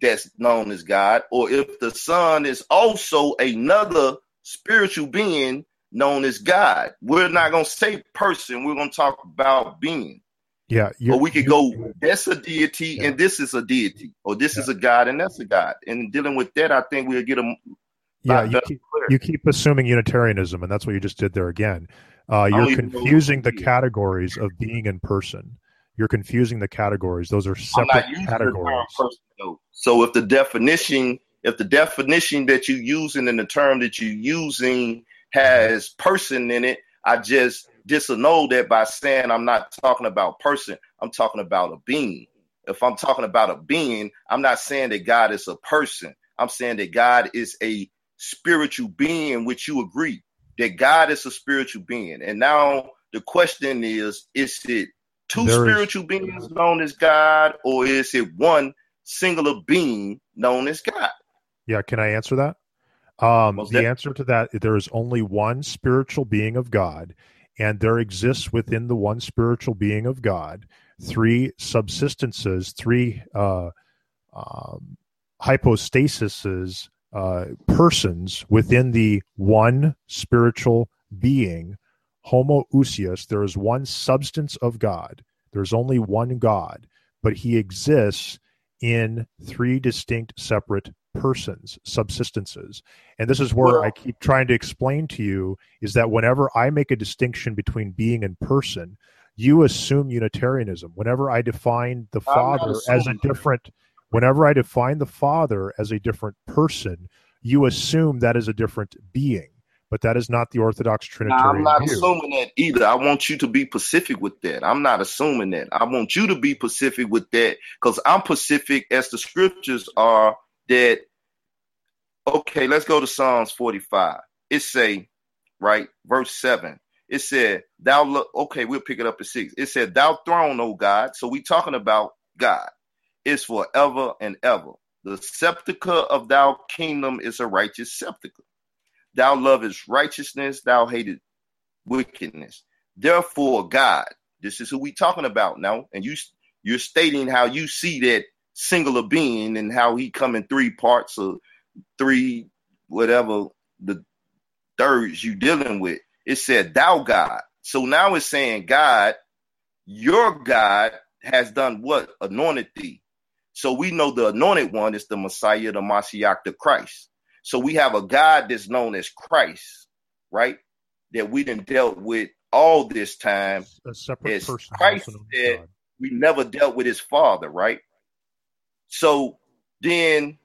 that's known as God, or if the Son is also another spiritual being known as God. We're not going to say person, we're going to talk about being. yeah, Or we could go, that's a deity Yeah. and this is a deity, or this is a God and that's a God. And dealing with that, I think we'll get a yeah, lot you keep, you keep assuming Unitarianism, and that's what you just did there again. Uh, you're confusing the what it is. categories of being in person. You're confusing the categories. Those are separate not using the term categories. person. So if the definition, if the definition that you're using and the term that you're using has person in it, I just disannul that by saying I'm not talking about person. I'm talking about a being. If I'm talking about a being, I'm not saying that God is a person. I'm saying that God is a spiritual being, which you agree that God is a spiritual being. And now the question is, is it two There is- spiritual beings known as God, or is it one singular being known as God? Yeah, can I answer that? Um, the answer to that, there is only one spiritual being of God, and there exists within the one spiritual being of God three subsistences, three uh, um, hypostasises, uh, persons within the one spiritual being, homoousios. There is one substance of God. There's only one God, but he exists in three distinct separate persons, subsistences. And this is where Well- I keep trying to explain to you is that whenever I make a distinction between being and person, you assume Unitarianism. Whenever I define the I'm Father as a different, whenever I define the Father as a different person, you assume that is a different being. But that is not the Orthodox Now, Trinitarian I'm not view. assuming that either. I want you to be pacific with that. I'm not assuming that. I want you to be pacific with that because I'm pacific as the scriptures are that. Okay, let's go to Psalms 45. It say, right, verse 7. It said, Thou look, okay, we'll pick it up at six. It said, Thou throne, O God. So we talking about God. Is forever and ever. The sepulchre of thou kingdom is a righteous sepulchre. Thou lovest righteousness, thou hated wickedness. Therefore, God, this is who we talking about now, and you you're stating how you see that singular being and how he come in three parts or three whatever the thirds you dealing with. It said thou God. So now it's saying God, your God has done what? Anointed thee. So we know the anointed one is the Messiah, the Mashiach, the Christ. So we have a God that's known as Christ, right? That we didn't dealt with all this time. a separate Yes, person. Christ as said- God. We never dealt with his father, right? So then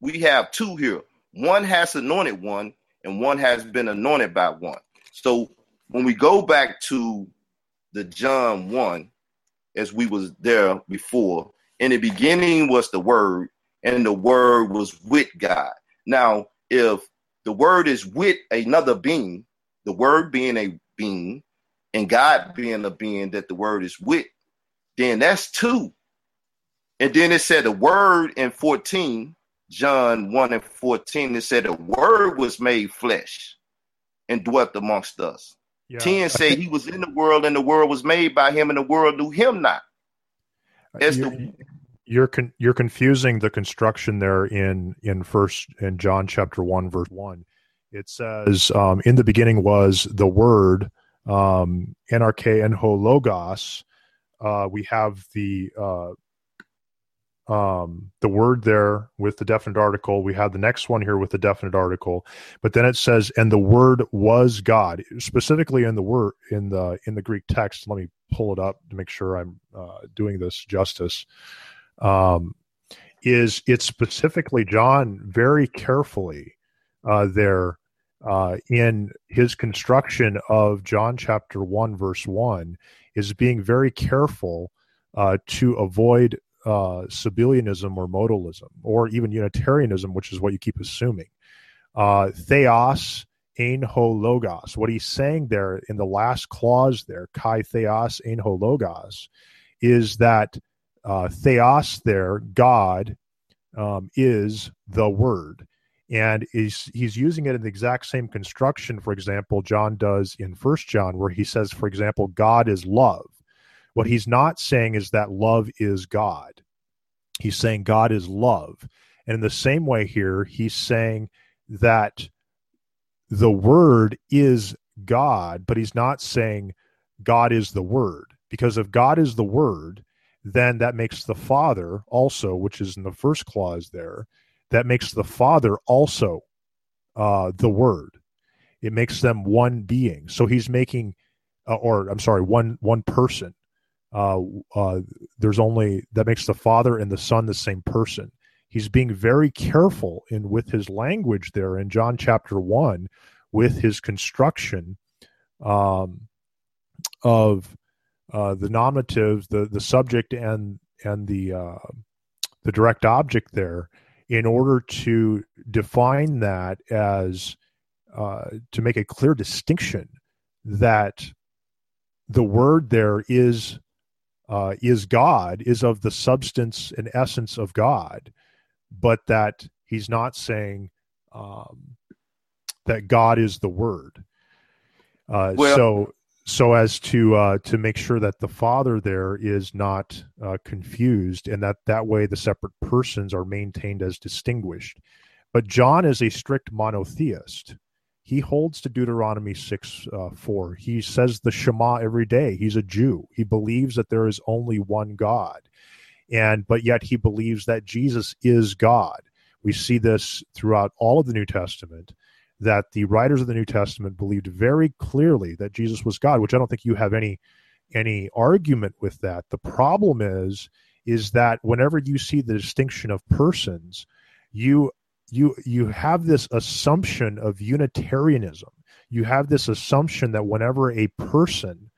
we have two here. One has anointed one, and one has been anointed by one. So when we go back to the John 1, as we was there before, in the beginning was the word, and the word was with God. Now, if the word is with another being, the word being a being, and God being a being that the word is with, then that's two. And then it said the word in 14, John 1 and 14, it said the word was made flesh and dwelt amongst us. Yeah. 10 say he was in the world and the world was made by him and the world knew him not. As you're, the you're con- you're confusing the construction there in in first in John chapter one verse one. It says, um, "In the beginning was the Word, um, en archē ēn ho logos, uh, we have the uh, um, the word there with the definite article. We have the next one here with the definite article, but then it says, "And the word was God." Specifically in the word in the in the Greek text. Let me pull it up to make sure I'm uh, doing this justice. Um, is it specifically John very carefully uh, there uh, in his construction of John chapter one verse one is being very careful uh, to avoid uh, Sabellianism or modalism, or even Unitarianism, which is what you keep assuming. Uh, theos ein ho logos. What he's saying there in the last clause there, kai theos ein ho logos, is that uh, theos there, God, um, is the word. And he's, he's using it in the exact same construction, for example, John does in First John, where he says, for example, God is love. What he's not saying is that love is God. He's saying God is love. And in the same way here, he's saying that the word is God, but he's not saying God is the word. Because if God is the word, then that makes the Father also, which is in the first clause there, that makes the Father also uh, the Word. It makes them one being. So he's making, uh, or I'm sorry, one one person uh, uh, there's only that makes the father and the son the same person. He's being very careful in with his language there in John chapter one, with his construction um, of uh, the nominative, the the subject and and the uh, the direct object there, in order to define that as uh, to make a clear distinction that the word there is uh, is God, is of the substance and essence of God, but that he's not saying um, that God is the Word. Uh, well, so, so as to uh, to make sure that the Father there is not uh, confused, and that that way the separate persons are maintained as distinguished. But John is a strict monotheist he holds to Deuteronomy 6 uh, 4. He says the Shema every day. He's a Jew. He believes that there is only one God. And but yet he believes that Jesus is God. We see this throughout all of the New Testament that the writers of the New Testament believed very clearly that Jesus was God, which I don't think you have any any argument with that. The problem is is that whenever you see the distinction of persons, you you you have this assumption of unitarianism. You have this assumption that whenever a person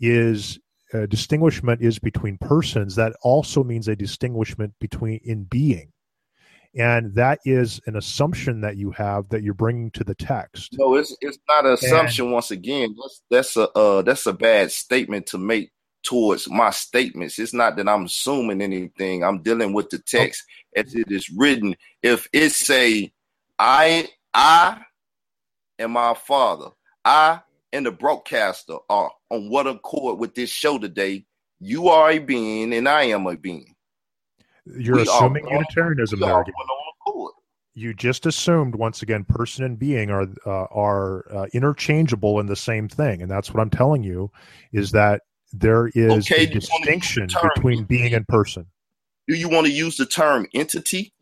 is a distinguishment is between persons that also means a distinguishment between in being. And that is an assumption that you have that you're bringing to the text. No it's it's not an assumption and, once again. That's that's a uh, that's a bad statement to make towards my statements. It's not that I'm assuming anything. I'm dealing with the text as it is written. If it say, I, I and my father, I and the broadcaster are on what accord with this show today. You are a being and I am a being. You're we assuming Unitarianism there. You just assumed once again, person and being are uh, are uh, interchangeable in the same thing, and that's what I'm telling you. Is that there is okay, a distinction between being in person. Do you want to use the term entity?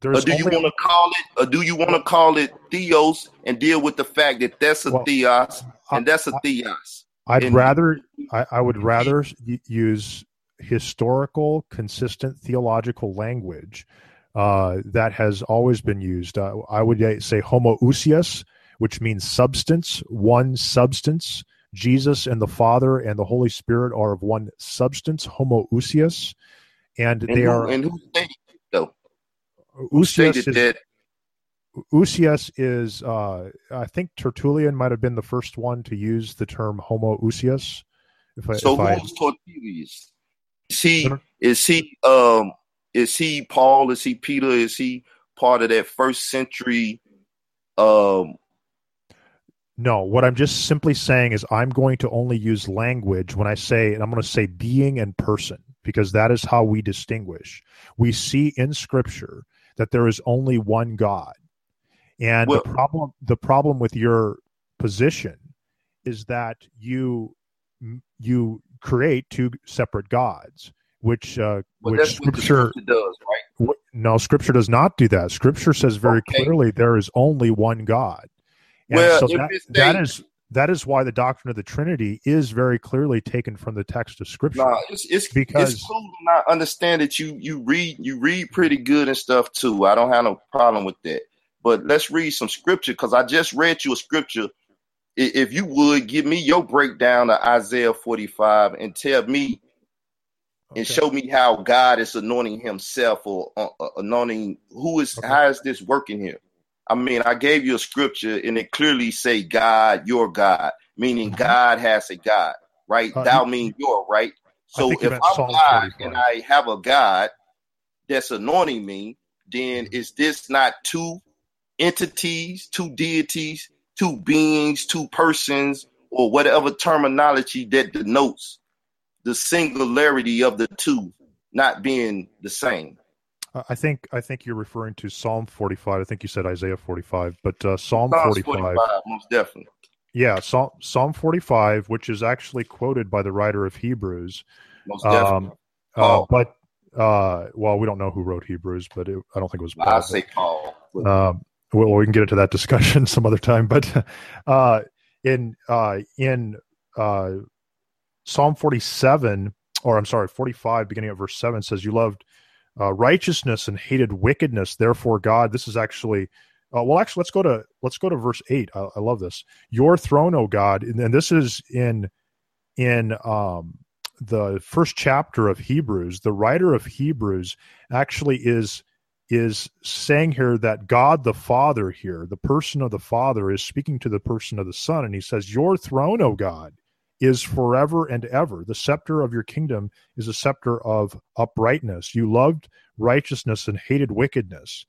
There's or do you want to call it, or do you want to call it theos and deal with the fact that that's a well, theos and that's a theos? I'd and rather, I, I would rather use historical, consistent theological language uh, that has always been used. Uh, I would say homoousios, which means substance, one substance. Jesus and the Father and the Holy Spirit are of one substance, homoousios, and, and they who, are. And who stated though? Ousios is, that? Ousios is, uh, I think Tertullian might have been the first one to use the term homoousios. If I, so if who's I, Tertullian? Is he is he um is he Paul? Is he Peter? Is he part of that first century um no, what I'm just simply saying is I'm going to only use language when I say, and I'm going to say being and person, because that is how we distinguish. We see in Scripture that there is only one God, and well, the problem the problem with your position is that you you create two separate gods, which uh, But which that's what the scripture scripture does, right? No, Scripture does not do that. Scripture says very Okay. clearly there is only one God. And Well, so that, it's that is that is why the doctrine of the Trinity is very clearly taken from the text of Scripture. Nah, it's it's Because- it's cool and I understand that you you read you read pretty good and stuff too. I don't have no problem with that. But let's read some scripture because I just read you a scripture. If you would give me your breakdown of Isaiah 45 and tell me and show me how God is anointing Himself or uh, uh, anointing who is Okay. how is this working here? I mean, I gave you a scripture and it clearly say God, your God, meaning Mhm. God has a God, right? Uh, Thou mean your, right? So if I'm Psalm God 45. and I have a God that's anointing me, then is this not two entities, two deities, two beings, two persons, or whatever terminology that denotes the singularity of the two not being the same? I- think I think you're referring to Psalm 45. I think you said Isaiah 45, but uh, Psalm 45. 45, most definitely. Yeah, Psalm, Psalm 45, which is actually quoted by the writer of Hebrews. Most definitely. Um, uh, but uh, well, we don't know who wrote Hebrews, but it, I don't think it was Paul. I say Paul. Um, well, we can get into that discussion some other time. But uh, in uh, in uh, Psalm 47, or I'm sorry, 45, beginning at verse 7, says, You loved uh, righteousness and hated wickedness. Therefore, God, this is actually. Uh, well, actually, let's go to let's go to verse eight. I, I love this. Your throne, O God, and, and this is in in um, the first chapter of Hebrews. The writer of Hebrews actually is is saying here that God the Father here, the person of the Father, is speaking to the person of the Son, and he says, Your throne, O God, is forever and ever. The scepter of your kingdom is a scepter of uprightness. You loved righteousness and hated wickedness.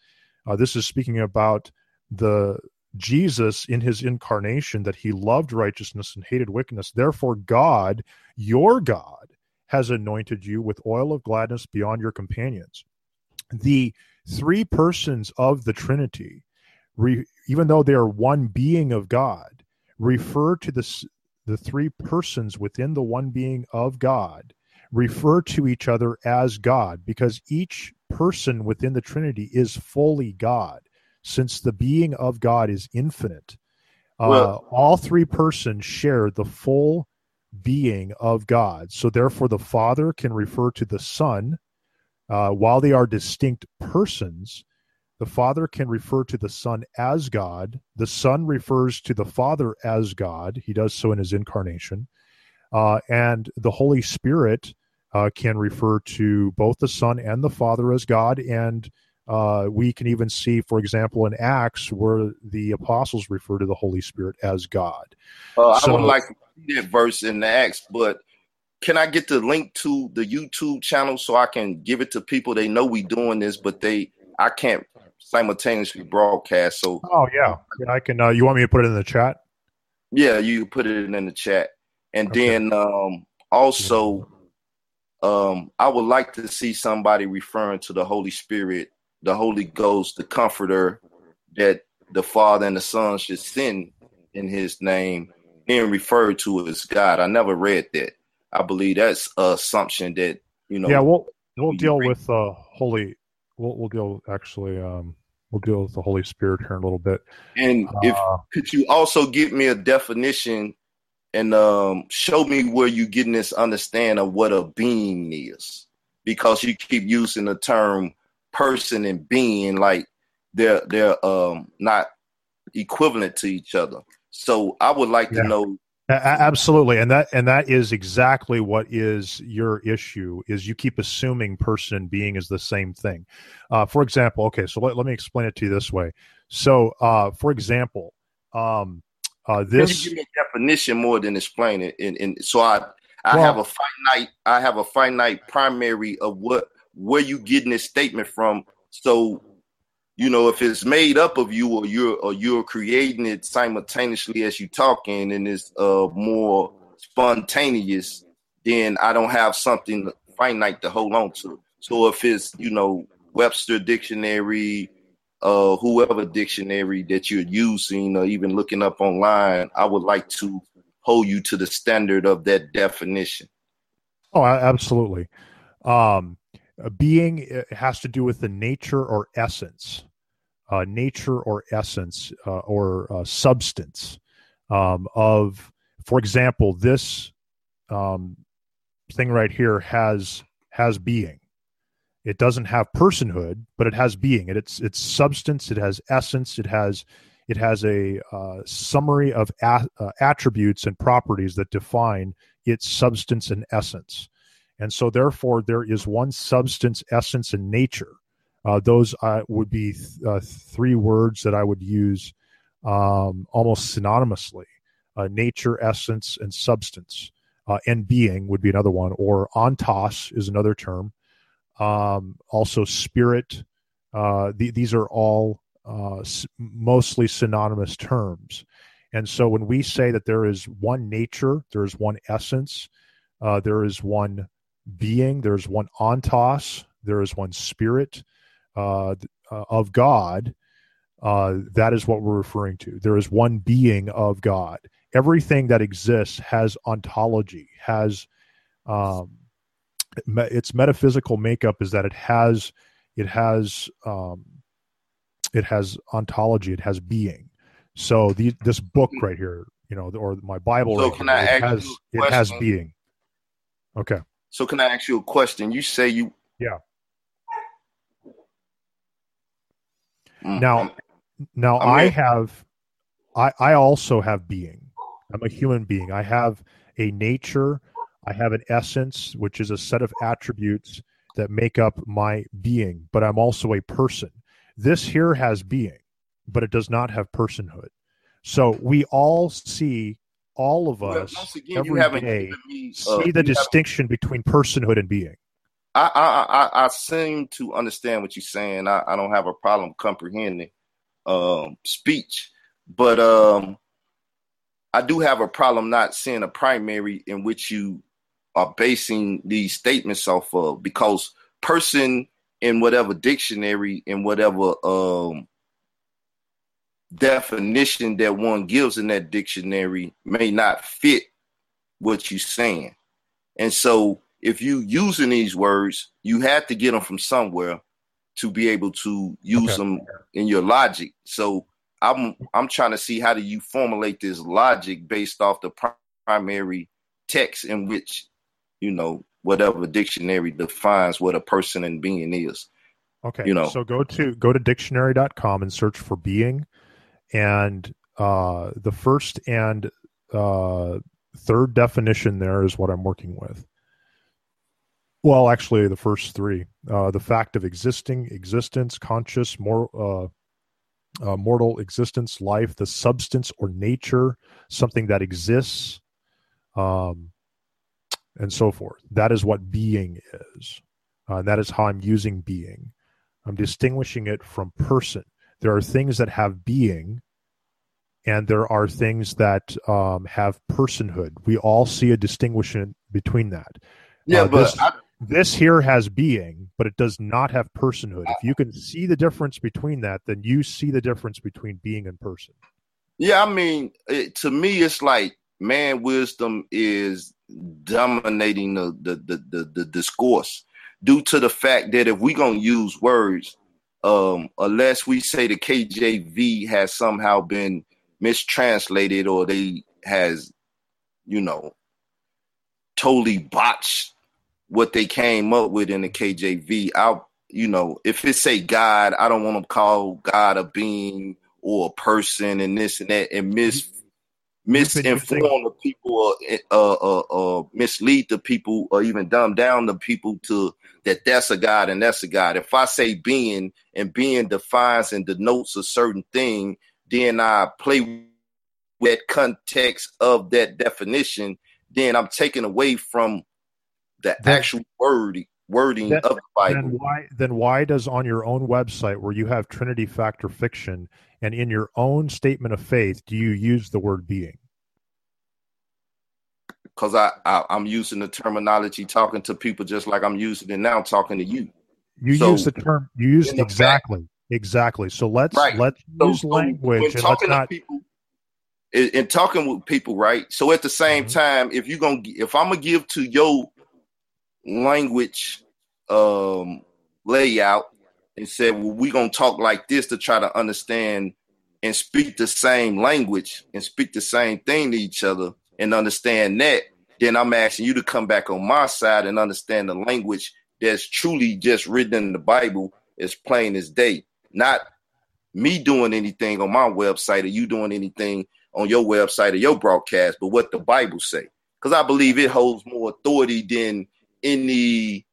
Uh, this is speaking about the Jesus in his incarnation, that he loved righteousness and hated wickedness. Therefore, God, your God, has anointed you with oil of gladness beyond your companions. The three persons of the Trinity, re, even though they are one being of God, refer to the, the three persons within the one being of God, refer to each other as God because each person within the Trinity is fully God, since the being of God is infinite. Uh, all three persons share the full being of God. So, therefore, the Father can refer to the Son uh, while they are distinct persons. The Father can refer to the Son as God. The Son refers to the Father as God. He does so in his incarnation. Uh, and the Holy Spirit uh, can refer to both the Son and the Father as God. And uh, we can even see, for example, in Acts, where the apostles refer to the Holy Spirit as God. Uh, I So- would like to see that verse in the Acts, but can I get the link to the YouTube channel so I can give it to people? They know we're doing this, but they I can't simultaneously broadcast. So Oh, yeah. I can. Uh, you want me to put it in the chat? yeah, you put it in the chat, and Okay. then um, also um, I would like to see somebody referring to the Holy Spirit, the Holy Ghost, the Comforter that the Father and the Son should send in His name, being referred to as God. I never read that. I believe that's a assumption that you know. yeah, we'll we'll deal with uh, Holy. We'll we'll deal actually. Um, we'll deal with the Holy Spirit here in a little bit. and if Uh, could you also give me a definition and um, show me where you're getting this understanding of what a being is because you keep using the term person and being like they're they're um not equivalent to each other so i would like Yeah. to know absolutely. And that and that is exactly what is your issue is you keep assuming person and being is the same thing. Uh, for example okay so let, let me explain it to you this way. So uh, for example um, uh, this you give me a definition more than explain it? And, and so i i Well- have a finite i have a finite primary of what where you getting this statement from. So you know if it's made up of you or you're or you're creating it simultaneously as you talking and it's uh more spontaneous then i don't have something finite to hold on to so if it's you know webster dictionary uh whoever dictionary that you're using or even looking up online i would like to hold you to the standard of that definition. Oh, absolutely. Um, being has to do with the nature or essence, uh, nature or essence uh, or uh, substance um, of, for example, this um, thing right here has has being. It doesn't have personhood, but it has being. It, it's it's substance. It has essence. It has it has a uh, summary of a, uh, attributes and properties that define its substance and essence. And so, therefore, there is one substance, essence, and nature. Uh, those uh, would be th- uh, three words that I would use um, almost synonymously uh, nature, essence, and substance. and being would be another one, or ontos is another term um, also spirit. Uh, the, these are all uh, s- mostly synonymous terms. And so when we say that there is one nature, there is one essence, uh, there is one being, there is one ontos, there is one spirit uh, uh, of God, uh, that is what we're referring to. There is one being of God. Everything that exists has ontology, has um, its metaphysical makeup is that it has it has um, it has ontology, it has being. So the, this book mm. right here, you know, or my Bible, so right can here, I it has it has being. Okay. So can I ask you a question? You say you yeah. Mm, now, now I'm I here. have, I I also have being. I'm a human being. I have a nature I have an essence, which is a set of attributes that make up my being, but I'm also a person. This here has being, but it does not have personhood. So we all see, all of us once again, every day uh, see the distinction between personhood and being. I, I I seem to understand what you're saying. I, I don't have a problem comprehending um, speech, but um, I do have a problem not seeing a primary in which you are basing these statements off of because person in whatever dictionary in whatever um, definition that one gives in that dictionary may not fit what you're saying and so if you using these words you have to get them from somewhere to be able to use Okay. them in your logic so i'm i'm trying to see how do you formulate this logic based off the primary text in which you know whatever dictionary defines what a person and being is Okay. You know. So go to go to dictionary.com and search for being and uh the first and uh third definition there is what I'm working with. Well, actually the first three. Uh the fact of existing, existence, conscious, more uh uh, mortal existence, life, the substance or nature, something that exists, um, and so forth. That is what being is. Uh, and that is how I'm using being. I'm distinguishing it from person. There are things that have being, and there are things that um, have personhood. We all see a distinction between that. yeah Uh, but this- I, This here has being, but it does not have personhood. If you can see the difference between that, then you see the difference between being and person. Yeah, I mean, it, to me, it's like man wisdom is dominating the the, the the the discourse due to the fact that if we're gonna use words, um, unless we say the KJV has somehow been mistranslated or they has, you know, totally botched what they came up with in the KJV. I, you know, if it say God, I don't want to call God a being or a person and this and that and mis misinform the people or uh, uh, uh, mislead the people or even dumb down the people to that that's a God and that's a God. If I say being and being defines and denotes a certain thing, then I play with that context of that definition, then I'm taking away from the Then- actual word wording Then- of the Bible. Then why then why does on your own website where you have Trinity Fact or Fiction and in your own statement of faith do you use the word being? because I, I I'm using the terminology talking to people just like I'm using it now talking to you. You So- use the term you use In the exactly exactly. So let's Right. let's So, use so language and let's talking not to people, and talking with people, right? So at the same mm-hmm. time, if you're gonna, if I'm gonna give to your language um, layout and said, well, we're gonna talk like this to try to understand and speak the same language and speak the same thing to each other and understand that, then I'm asking you to come back on my side and understand the language that's truly just written in the Bible as plain as day. Not me doing anything on my website or you doing anything on your website or your broadcast, but what the Bible say. Because I believe it holds more authority than any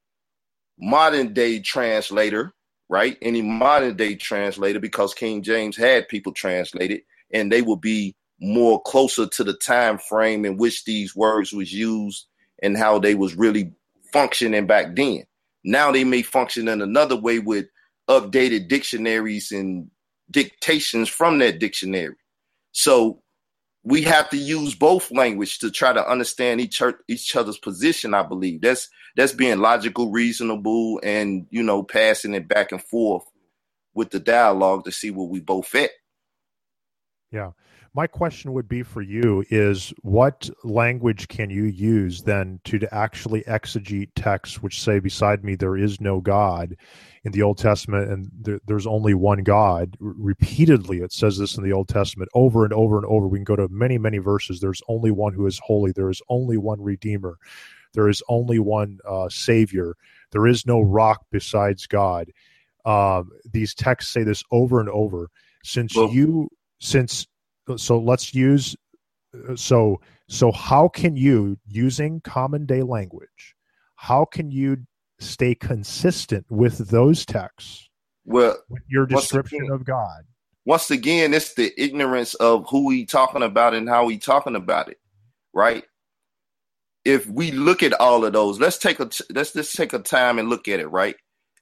modern day translator, right? Any modern day translator, because King James had people translate it, and they will be more closer to the time frame in which these words was used and how they was really functioning back then. Now they may function in another way with updated dictionaries and dictations from that dictionary. So we have to use both language to try to understand each each other's position. I believe that's that's being logical, reasonable, and you know, passing it back and forth with the dialogue to see where we both fit. Yeah. My question would be for you is what language can you use then to, to actually exegete texts which say beside me there is no God in the Old Testament and there, there's only one God. repeatedly it says this in the Old Testament over and over and over. We can go to many, many verses. There's only one who is holy. There is only one Redeemer. There is only one uh, Savior. There is no rock besides God. Um, these texts say this over and over. Since well, you, since so let's use uh, so so how can you using common day language how can you stay consistent with those texts? Well with your description again, of god. once again it's the ignorance of who he talking about and how he talking about it right? If we look at all of those let's take a let's just take a time and look at it right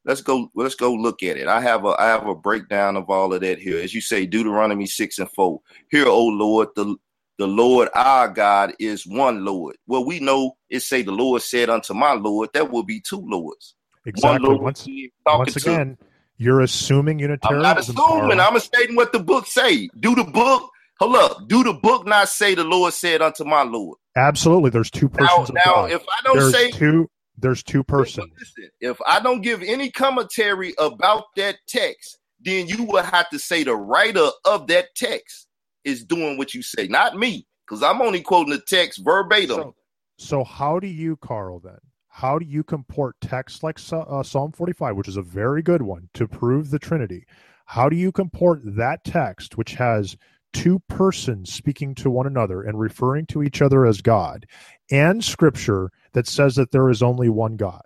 let's go let's go look at it. I have a I have a breakdown of all of that here. As you say, Deuteronomy six and four. Hear, O Lord, the the Lord our God is one Lord. Well, we know it say the Lord said unto my Lord, that will be two Lords. Exactly. Lord once, once again, to. you're assuming Unitarianism. I'm not assuming. I'm stating what the book say. Do the book hold up? Do the book not say the Lord said unto my Lord? Absolutely. There's two persons. Now, now if I don't There's say two, there's two persons. Listen, if I don't give any commentary about that text, then you will have to say the writer of that text is doing what you say, not me, because I'm only quoting the text verbatim. So, so, how do you, Carl, then? How do you comport text like uh, Psalm 45, which is a very good one, to prove the Trinity? How do you comport that text, which has two persons speaking to one another and referring to each other as God, and scripture that says that there is only one God?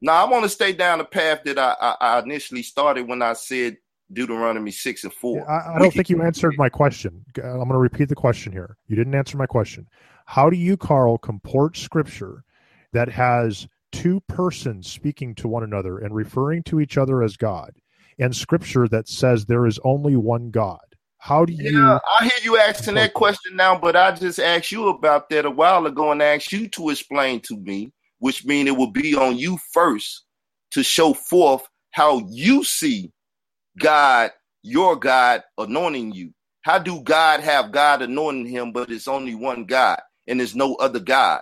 Now, I want to stay down the path that I, I, I initially started when I said Deuteronomy 6 and 4. I, I don't think you answered my question. I'm going to repeat the question here. You didn't answer my question. How do you, Carl, comport scripture that has two persons speaking to one another and referring to each other as God, and scripture that says there is only one God? How do you? Yeah, I hear you asking that question now, but I just asked you about that a while ago and asked you to explain to me, which means it will be on you first to show forth how you see God, your God, anointing you. How do God have God anointing him, but it's only one God and there's no other God?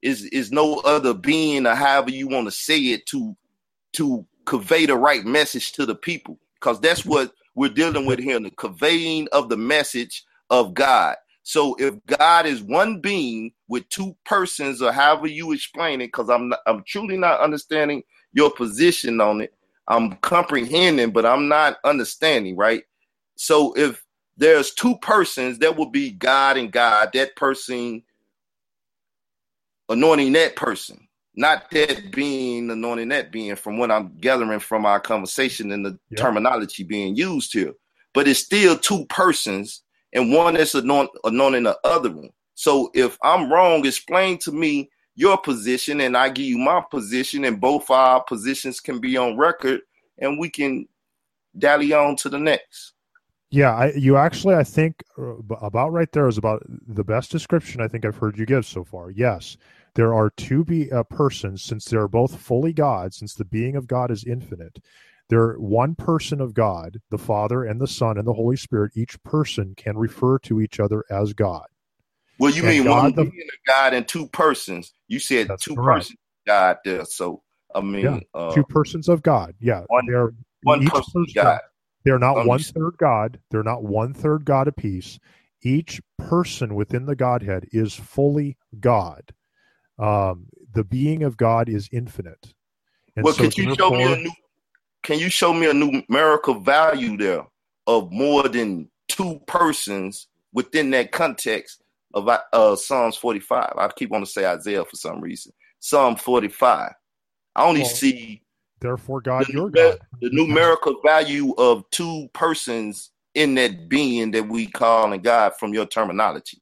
Is is no other being or however you want to say it to to convey the right message to the people? Because that's what we're dealing with here the conveying of the message of God. So if God is one being with two persons, or however you explain it, because I'm not, I'm truly not understanding your position on it. I'm comprehending, but I'm not understanding, right? So if there's two persons, that will be God and God, that person anointing that person not that being anointing that being from what I'm gathering from our conversation and the yep. terminology being used here. But it's still two persons and one is anoint, anointing the other one. So if I'm wrong, explain to me your position and I give you my position and both our positions can be on record and we can dally on to the next. Yeah, I, you actually, I think uh, about right there is about the best description I think I've heard you give so far. Yes, there are two be, uh, persons, since they are both fully God, since the being of God is infinite, They're one person of God, the Father and the Son and the Holy Spirit. Each person can refer to each other as God. Well, you and mean God, one the, being a God and two persons? You said two correct. persons God there. So I mean, yeah, uh, two persons of God. Yeah, one, they're one person, person God. They're not one third God. They're not one third God apiece. Each person within the Godhead is fully God. Um, the being of God is infinite. And well, so could you show me a new? Can you show me a numerical value there of more than two persons within that context of uh, Psalms 45? I keep on to say Isaiah for some reason. Psalm 45. I only well, see therefore God the, your God. The numerical value of two persons in that being that we call in God from your terminology.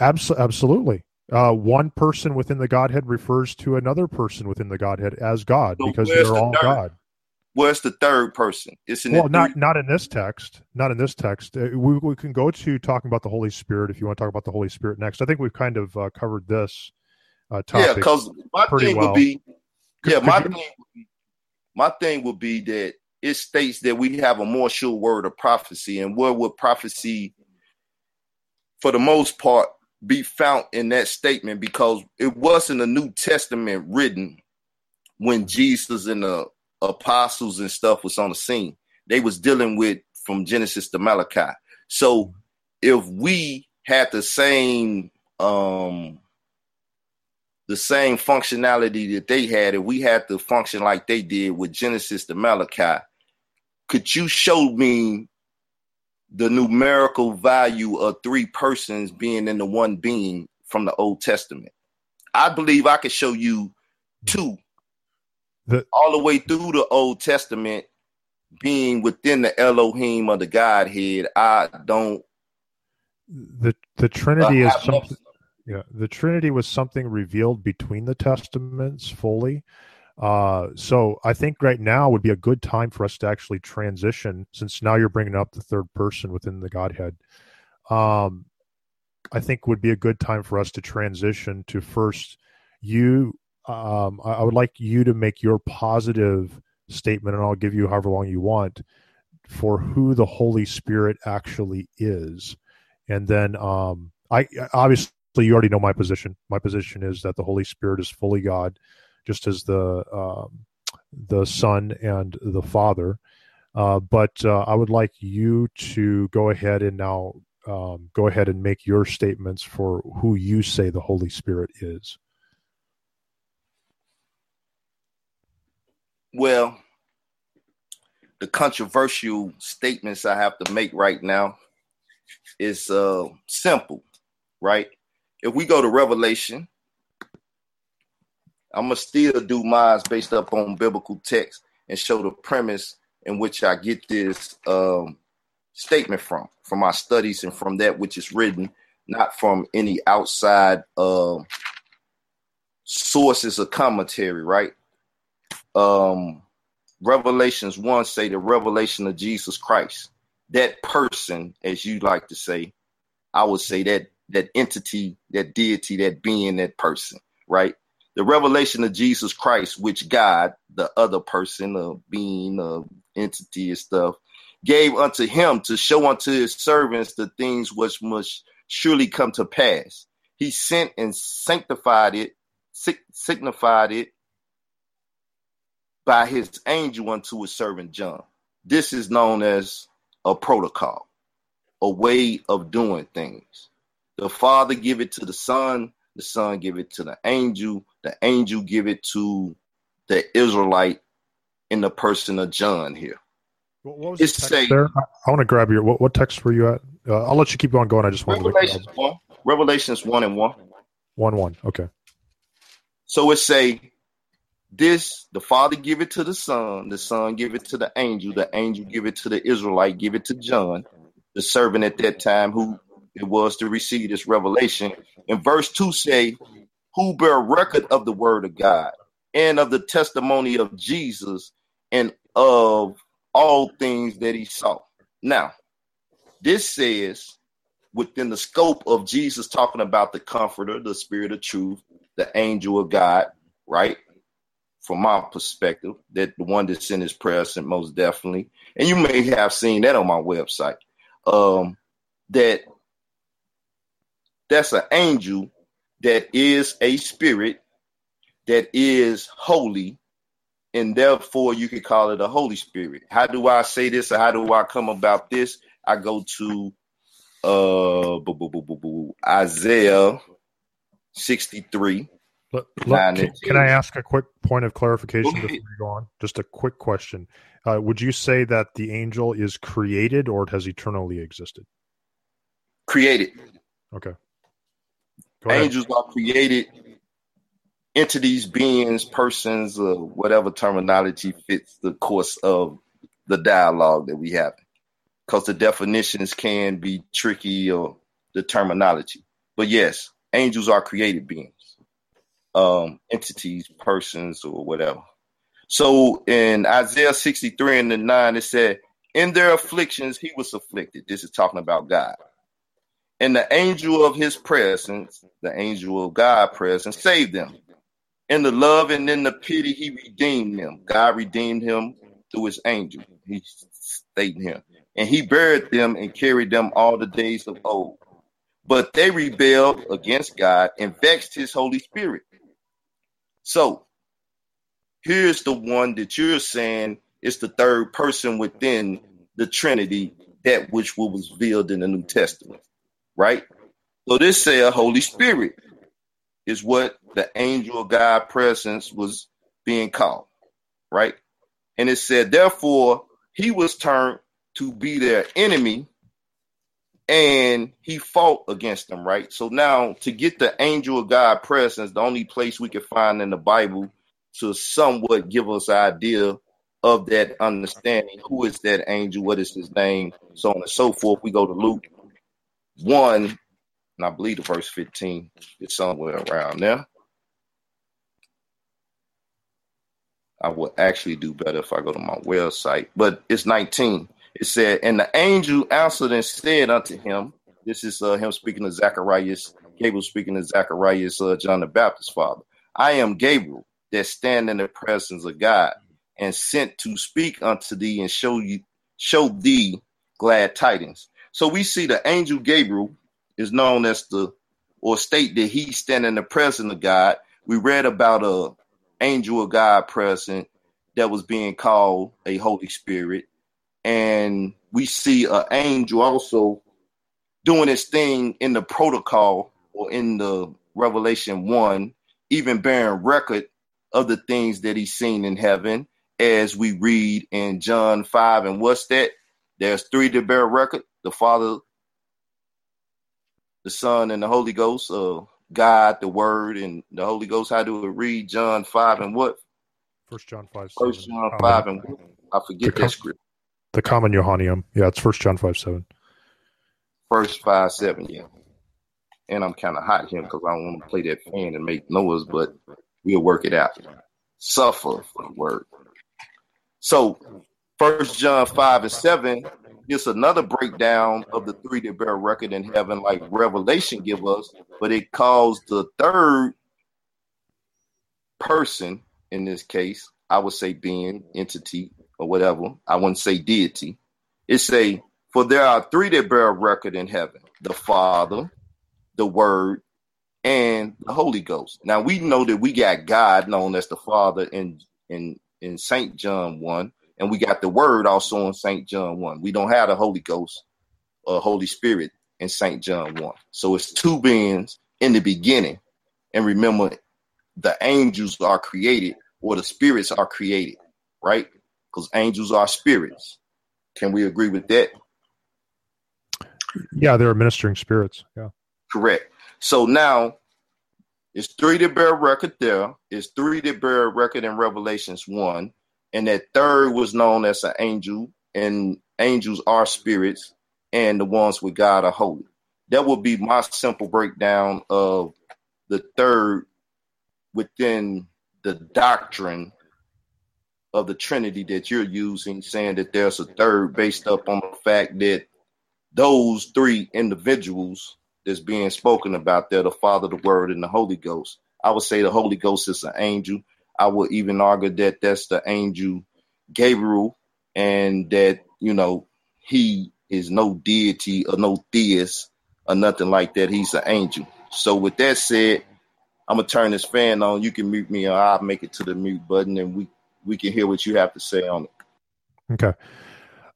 Abs- absolutely. Uh, one person within the Godhead refers to another person within the Godhead as God so because they're the all third? God. Where's the third person? It's in well, not not in this text. Not in this text. Uh, we we can go to talking about the Holy Spirit if you want to talk about the Holy Spirit next. I think we've kind of uh, covered this uh, topic. Yeah, because my thing well. would be, could, yeah, could my you, thing would be, my thing would be that it states that we have a more sure word of prophecy, and where would prophecy, for the most part, be found in that statement? Because it wasn't a New Testament written when Jesus and the apostles and stuff was on the scene. They was dealing with from Genesis to Malachi. So if we had the same um the same functionality that they had, and we had to function like they did with Genesis to Malachi, could you show me the numerical value of three persons being in the one being from the Old Testament? I believe I could show you two the, all the way through the Old Testament being within the Elohim of the Godhead. I don't. The the Trinity uh, is something. Yeah, the Trinity was something revealed between the Testaments fully. Uh, so I think right now would be a good time for us to actually transition, since now you're bringing up the third person within the Godhead. Um, I think would be a good time for us to transition to first you. Um, I, I would like you to make your positive statement, and I'll give you however long you want for who the Holy Spirit actually is, and then um, I obviously you already know my position. My position is that the Holy Spirit is fully God, just as the um, the Son and the Father. Uh, but uh, I would like you to go ahead and now um, go ahead and make your statements for who you say the Holy Spirit is. Well, the controversial statements I have to make right now is uh, simple, right? if we go to Revelation, I'm gonna still do mine based up on biblical text and show the premise in which I get this um, statement from, from my studies and from that which is written, not from any outside uh, sources of commentary, right? Um, Revelations 1 say the revelation of Jesus Christ. That person, as you like to say, I would say that that entity, that deity, that being, that person, right? The revelation of Jesus Christ, which God, the other person, a being, a entity and stuff, gave unto him to show unto his servants the things which must surely come to pass. He sent and sanctified it, signified it by his angel unto his servant John. This is known as a protocol, a way of doing things. The Father give it to the Son, the Son give it to the angel, the angel give it to the Israelite in the person of John here. What, what was it's the say, there? I, I, want to grab your what, what text were you at? Uh, I'll let you keep on going. I just want Revelations to one. Revelations one and one. One one. Okay. So it say this the father give it to the son the son give it to the angel the angel give it to the israelite give it to john the servant at that time who it was to receive this revelation. In verse 2 say, Who bear record of the word of God and of the testimony of Jesus and of all things that he saw. Now, this says within the scope of Jesus talking about the comforter, the spirit of truth, the angel of God, right? from my perspective, that the one that's in his presence most definitely, and you may have seen that on my website, um, that that's an angel that is a spirit that is holy, and therefore you could call it a Holy Spirit. How do I say this or how do I come about this? I go to uh boo, boo, boo, Isaiah 63. Look, look, can, can, I ask a quick point of clarification before you go on? Just a quick question. Uh, would you say that the angel is created or it has eternally existed? Created. Okay. Angels are created entities, beings, persons, or whatever terminology fits the course of the dialogue that we have. Because the definitions can be tricky or the terminology. But yes, angels are created beings, um, entities, persons, or whatever. So in Isaiah 63 and the 9, it said, In their afflictions he was afflicted. This is talking about God. And the angel of his presence, the angel of God presence, saved them. In the love and in the pity, he redeemed them. God redeemed him through his angel. He stayed him. And he buried them and carried them all the days of old. But they rebelled against God and vexed his Holy Spirit. So here's the one that you're saying is the third person within the Trinity, that which was revealed in the New Testament, right? So this say a Holy Spirit is what the angel of God presence was being called, right? And it said, therefore, he was turned to be their enemy and he fought against them, right? So now to get the angel of God presence, the only place we can find in the Bible to somewhat give us idea of that understanding. Who is that angel? What is his name? So on and so forth. We go to Luke 1 and I believe the verse 15 is somewhere around there. I would actually do better if I go to my website, but it's 19. It said, And the angel answered and said unto him, This is uh, him speaking to Zacharias, Gabriel speaking to Zacharias, uh, John the Baptist's father. I am Gabriel that stand in the presence of God and sent to speak unto thee and show you show thee glad tidings. So we see the angel Gabriel is known as the or state that he stand in the presence of God. We read about a angel of God present that was being called a Holy Spirit, and we see an angel also doing his thing in the protocol or in the Revelation one, even bearing record of the things that he's seen in heaven, as we read in John five. And what's that? There's three to bear record: the Father, the Son, and the Holy Ghost, uh, God, the Word, and the Holy Ghost. How do we read John 5 and what? First John 5. First John 5 um, and what? I forget the that script. The Comma Johanneum. Yeah, it's First John 5 7. First 5 7, yeah. And I'm kind of hot here because I don't want to play that fan and make noise, but we'll work it out. Suffer for the word. So, First John 5 and 7 just another breakdown of the three that bear record in heaven, like Revelation give us, but it calls the third person in this case, I would say being, entity, or whatever. I wouldn't say deity. It say, for there are three that bear record in heaven: the Father, the Word, and the Holy Ghost. Now we know that we got God known as the Father in in in Saint John one, and we got the word also in St. John 1. We don't have the Holy Ghost or Holy Spirit in St. John 1. So it's two beings in the beginning. And remember, the angels are created or the spirits are created, right? Because angels are spirits. Can we agree with that? Yeah, they're ministering spirits. Yeah. Correct. So now it's three that bear record there. It's three that bear record in Revelations 1 and that third was known as an angel, and angels are spirits, and the ones with God are holy. That would be my simple breakdown of the third within the doctrine of the Trinity that you're using, saying that there's a third based up on the fact that those three individuals that's being spoken about, they're the Father, the Word, and the Holy Ghost. I would say the Holy Ghost is an angel. I would even argue that that's the angel Gabriel, and that you know he is no deity or no theist or nothing like that. He's an angel. So with that said, I'm gonna turn this fan on. You can mute me, or I'll make it to the mute button, and we we can hear what you have to say on it. Okay.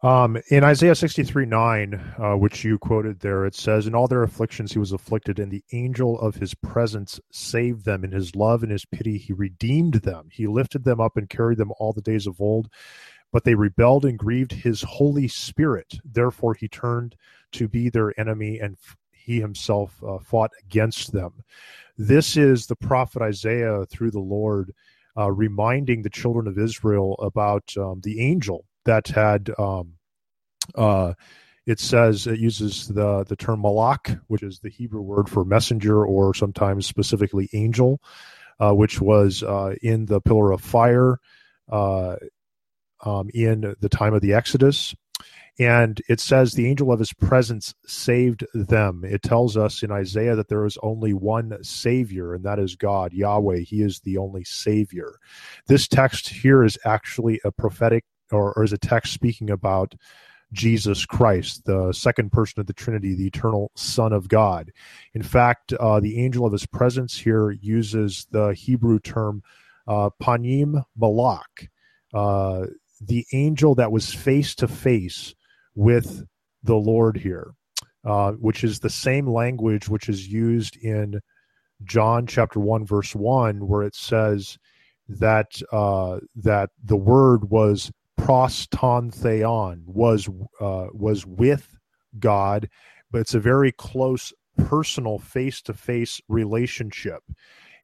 Um, in Isaiah 63 9, uh, which you quoted there, it says, In all their afflictions he was afflicted, and the angel of his presence saved them. In his love and his pity he redeemed them. He lifted them up and carried them all the days of old. But they rebelled and grieved his Holy Spirit. Therefore he turned to be their enemy, and he himself uh, fought against them. This is the prophet Isaiah through the Lord. Uh, reminding the children of Israel about um, the angel that had um, uh, it says it uses the the term malak, which is the Hebrew word for messenger, or sometimes specifically angel, uh, which was uh, in the pillar of fire uh, um, in the time of the Exodus. And it says the angel of his presence saved them. It tells us in Isaiah that there is only one Savior, and that is God, Yahweh. He is the only Savior. This text here is actually a prophetic or, or is a text speaking about Jesus Christ, the second person of the Trinity, the eternal Son of God. In fact, uh, the angel of his presence here uses the Hebrew term uh, panim malak, uh, the angel that was face to face with the Lord here, uh, which is the same language which is used in John chapter 1, verse 1, where it says that, uh, that the Word was pros ton theon was uh, was with God, but it's a very close personal face to face relationship.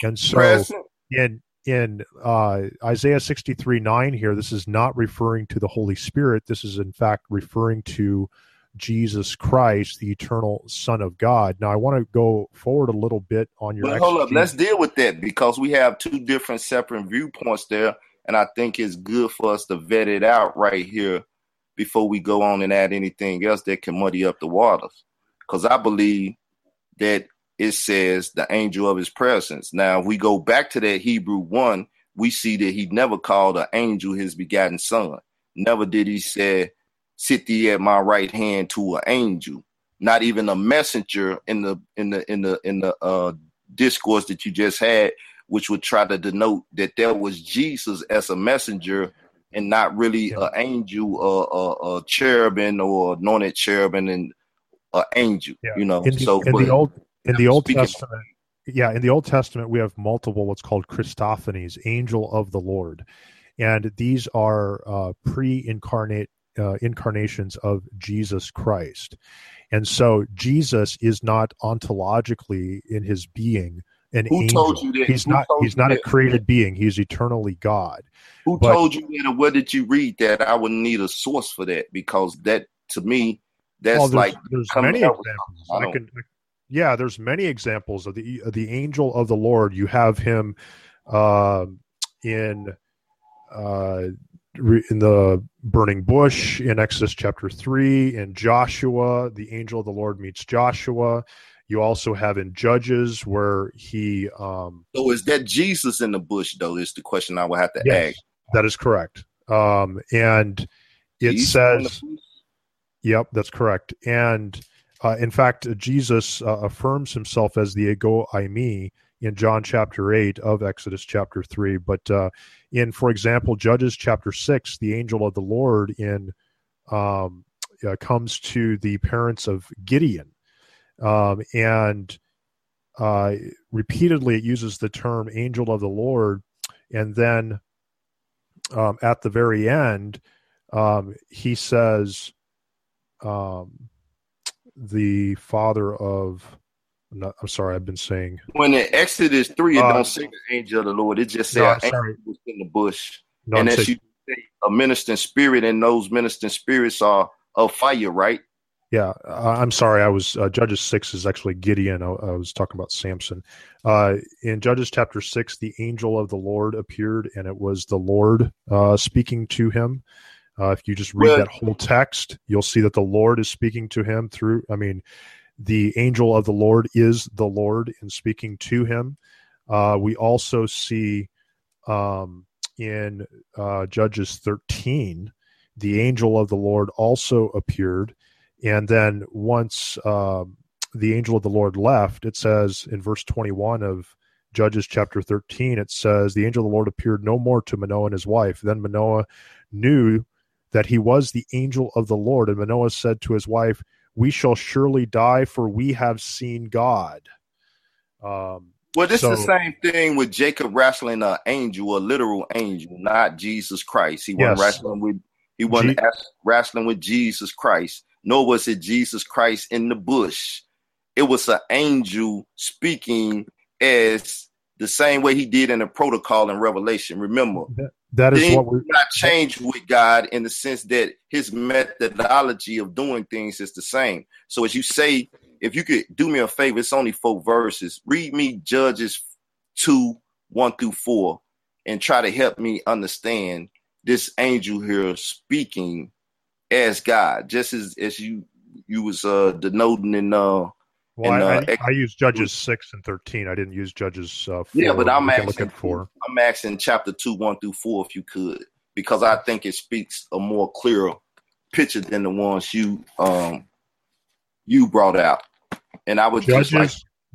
And so in in uh, Isaiah 63 9 here, this is not referring to the Holy Spirit. This is in fact referring to Jesus Christ, the eternal Son of God. Now, I want to go forward a little bit on your. But hold up, let's deal with that because we have two different separate viewpoints there. And I think it's good for us to vet it out right here before we go on and add anything else that can muddy up the waters. Because I believe that it says the angel of his presence. Now, if we go back to that Hebrew 1, we see that he never called an angel his begotten son. Never did he say, sit thee at my right hand to an angel. Not even a messenger in the in the in the in the uh discourse that you just had which would try to denote that there was Jesus as a messenger and not really yeah. an angel or a, a cherubim or anointed cherubim and an angel. Yeah. You know, in the, so in but, the old in the Old Testament, yeah, in the Old Testament we have multiple what's called Christophanies, angel of the Lord, and these are uh, pre-incarnate uh, incarnations of Jesus Christ. And so Jesus is not ontologically in his being an Who angel. told you that? He's Who not. He's not that? a created being. He's eternally God. Who but, told you that? Or where did you read that? I would need a source for that because that to me, that's well, there's, like there's many examples. I, I can, yeah, there's many examples of the of the angel of the Lord. You have him uh, in uh, in the burning bush in Exodus chapter three. In Joshua, the angel of the Lord meets Joshua. You also have in Judges where he. Um, so is that Jesus in the bush though? Is the question I would have to yes, ask. That is correct. Um, and it Jesus says, "Yep, that's correct." And uh, in fact, Jesus uh, affirms himself as the ego eimi in John chapter 8 of Exodus chapter 3. But uh, in, for example, Judges chapter 6, the angel of the Lord in um, uh, comes to the parents of Gideon um, and uh, repeatedly it uses the term angel of the Lord, and then um, at the very end, um, he says, um, "The father of." I'm, not, I'm, sorry, I've been saying when in Exodus three, it uh, don't say the angel of the Lord. It just says angel in the bush, no, and as you say, a ministering spirit, and those ministering spirits are of fire, right? Yeah, I'm sorry. I was uh, Judges six is actually Gideon. I, I was talking about Samson. Uh, in Judges chapter six, the angel of the Lord appeared, and it was the Lord uh, speaking to him. Uh, if you just read that whole text, you'll see that the Lord is speaking to him through. I mean, the angel of the Lord is the Lord in speaking to him. Uh, we also see um, in uh, Judges 13, the angel of the Lord also appeared. And then once uh, the angel of the Lord left, it says in verse 21 of Judges chapter 13, it says, The angel of the Lord appeared no more to Manoah and his wife. Then Manoah knew that he was the angel of the Lord. And Manoah said to his wife, We shall surely die, for we have seen God. Um, well, this so, is the same thing with Jacob wrestling an angel, a literal angel, not Jesus Christ. He wasn't yes. wrestling with he wasn't wrestling with Jesus Christ, nor was it Jesus Christ in the bush. It was an angel speaking as the same way he did in the protocol in Revelation. Remember, that, that is what we're not changed with God in the sense that his methodology of doing things is the same. So as you say, if you could do me a favor, it's only four verses. Read me Judges two, one through four, and try to help me understand this angel here speaking as God, just as as you you was uh denoting in uh well, and, uh, I, I, I use Judges six and thirteen. I didn't use Judges uh, four. Yeah, but I'm asking four. I'm asking chapter two, one through four, if you could, because I think it speaks a more clearer picture than the ones you um you brought out. And I would Judges like,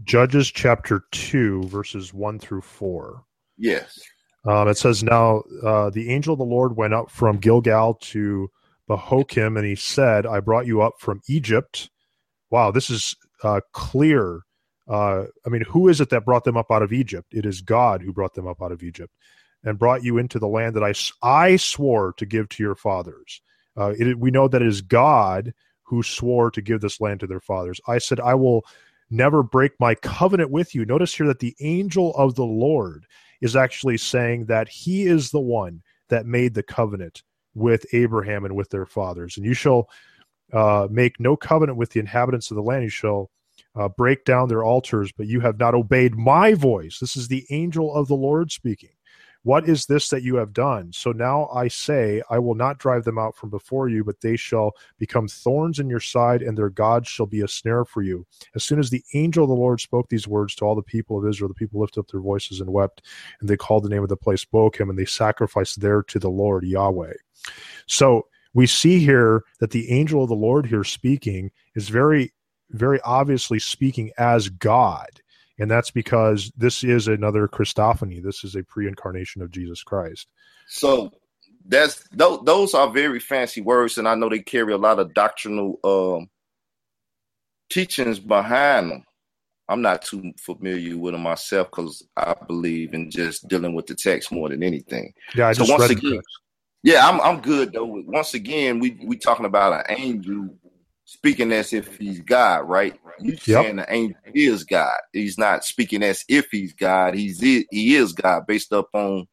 Judges chapter two, verses one through four. Yes. Um, it says, Now uh, the angel of the Lord went up from Gilgal to Bochim, and he said, I brought you up from Egypt. Wow, this is uh, clear. Uh, I mean, who is it that brought them up out of Egypt? It is God who brought them up out of Egypt and brought you into the land that I, I swore to give to your fathers. Uh, it, we know that it is God who swore to give this land to their fathers. I said, I will never break my covenant with you. Notice here that the angel of the Lord is actually saying that he is the one that made the covenant with Abraham and with their fathers. And you shall uh, make no covenant with the inhabitants of the land. You shall uh, break down their altars, but you have not obeyed my voice. This is the angel of the Lord speaking. What is this that you have done? So now I say, I will not drive them out from before you, but they shall become thorns in your side, and their gods shall be a snare for you. As soon as the angel of the Lord spoke these words to all the people of Israel, the people lifted up their voices and wept, and they called the name of the place Bochim, and they sacrificed there to the Lord Yahweh. So we see here that the angel of the Lord here speaking is very, very obviously speaking as God. And that's because this is another Christophany. This is a pre incarnation of Jesus Christ. So that's those are very fancy words, and I know they carry a lot of doctrinal um, teachings behind them. I'm not too familiar with them myself because I believe in just dealing with the text more than anything. Yeah, I so once again, yeah, I'm I'm good though. Once again, we we talking about an angel speaking as if he's God, right? You yep. saying the angel is God. He's not speaking as if he's God. He's he is God based upon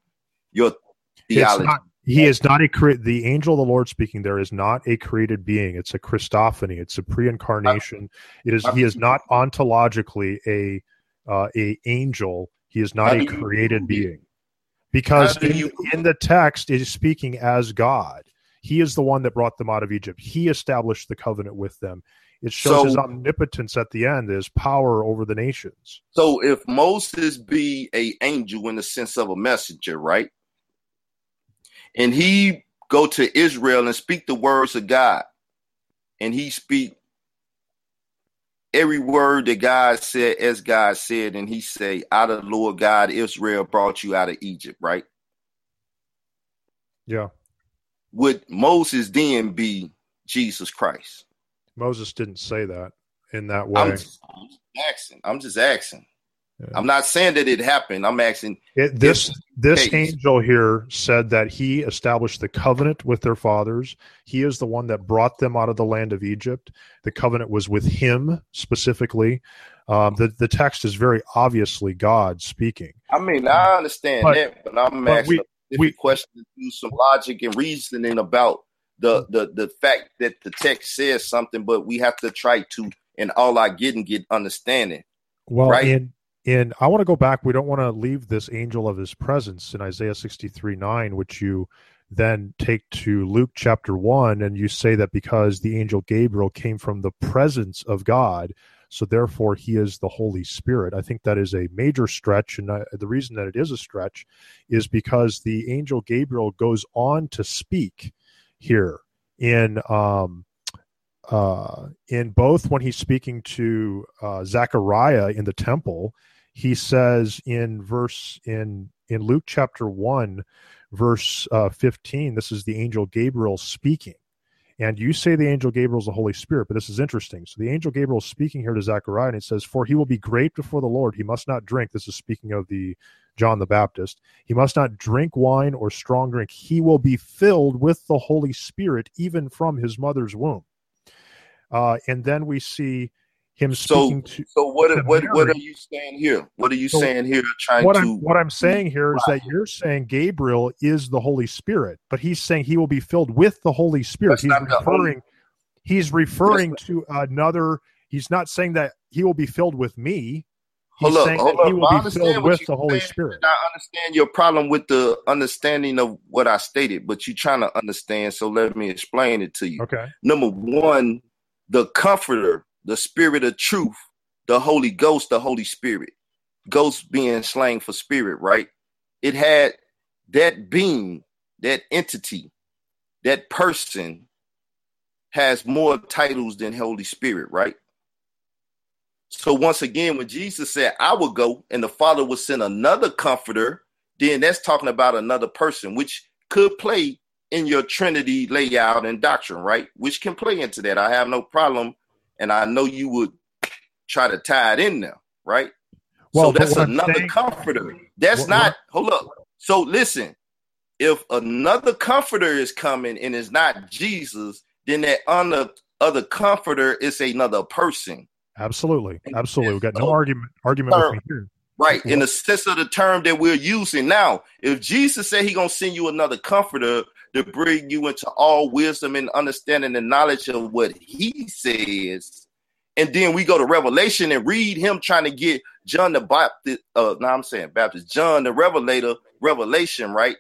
your theology. Not, he is not a cre- the angel of the Lord speaking. There is not a created being. It's a Christophany. It's a pre-incarnation. It is. He is not ontologically a uh, a angel. He is not a created being because in, in the text it is speaking as God. He is the one that brought them out of Egypt. He established the covenant with them. It shows so, his omnipotence at the end, his power over the nations. So if Moses be a angel in the sense of a messenger, right? And he go to Israel and speak the words of God, and he speak every word that God said as God said, and he say, out of the Lord God, Israel brought you out of Egypt, right? Yeah. Would Moses then be Jesus Christ? Moses didn't say that in that way. I'm just, I'm just asking. I'm just asking. Yeah. I'm not saying that it happened. I'm asking. It, this this case. angel here said that he established the covenant with their fathers. He is the one that brought them out of the land of Egypt. The covenant was with him specifically. Um, the the text is very obviously God speaking. I mean, I understand but, that, but I'm but asking we, we, question do some logic and reasoning about the, the the fact that the text says something, but we have to try to, and all I get and get understanding. Well, right? in and I want to go back. We don't want to leave this angel of his presence in Isaiah 63 9, which you then take to Luke chapter 1, and you say that because the angel Gabriel came from the presence of God, So therefore, he is the Holy Spirit. I think that is a major stretch, and I, the reason that it is a stretch is because the angel Gabriel goes on to speak here in um, uh, in both when he's speaking to uh, Zechariah in the temple, he says in verse in in Luke chapter one, verse uh, fifteen. This is the angel Gabriel speaking, and you say the angel Gabriel is the Holy Spirit, but this is interesting. So the angel Gabriel is speaking here to Zechariah, and it says, "For he will be great before the Lord; he must not drink." This is speaking of the John the Baptist. He must not drink wine or strong drink. He will be filled with the Holy Spirit even from his mother's womb. Uh, and then we see him speaking so, to. So what? What? What are you saying here? What are you so saying here? Trying what to. I'm, what I'm saying here is that you're saying Gabriel is the Holy Spirit, but he's saying he will be filled with the Holy Spirit. That's he's referring. He's referring to another. He's not saying that he will be filled with me. He's hold saying up, hold that he will be filled with the Holy Spirit. I understand your problem with the understanding of what I stated, but you're trying to understand. So let me explain it to you. Okay. Number one, the Comforter, the Spirit of Truth, the Holy Ghost, the Holy Spirit. Ghost being slang for spirit, right? It had that being, that entity, that person has more titles than Holy Spirit, right? So once again, when Jesus said, I will go and the Father will send another comforter, then that's talking about another person, which could play in your Trinity layout and doctrine, right? Which can play into that. I have no problem. And I know you would try to tie it in there, right? Well, so that's what another saying- comforter. That's What- not, hold up. So listen, if another comforter is coming and it's not Jesus, then that other, other comforter is another person. Absolutely, absolutely. We got no argument argument with me here. Right, in the sense of the term that we're using now. If Jesus said He gonna send you another comforter to bring you into all wisdom and understanding and knowledge of what He says, and then we go to Revelation and read Him trying to get John the Baptist. Uh, now I'm saying Baptist, John the Revelator, Revelation, right?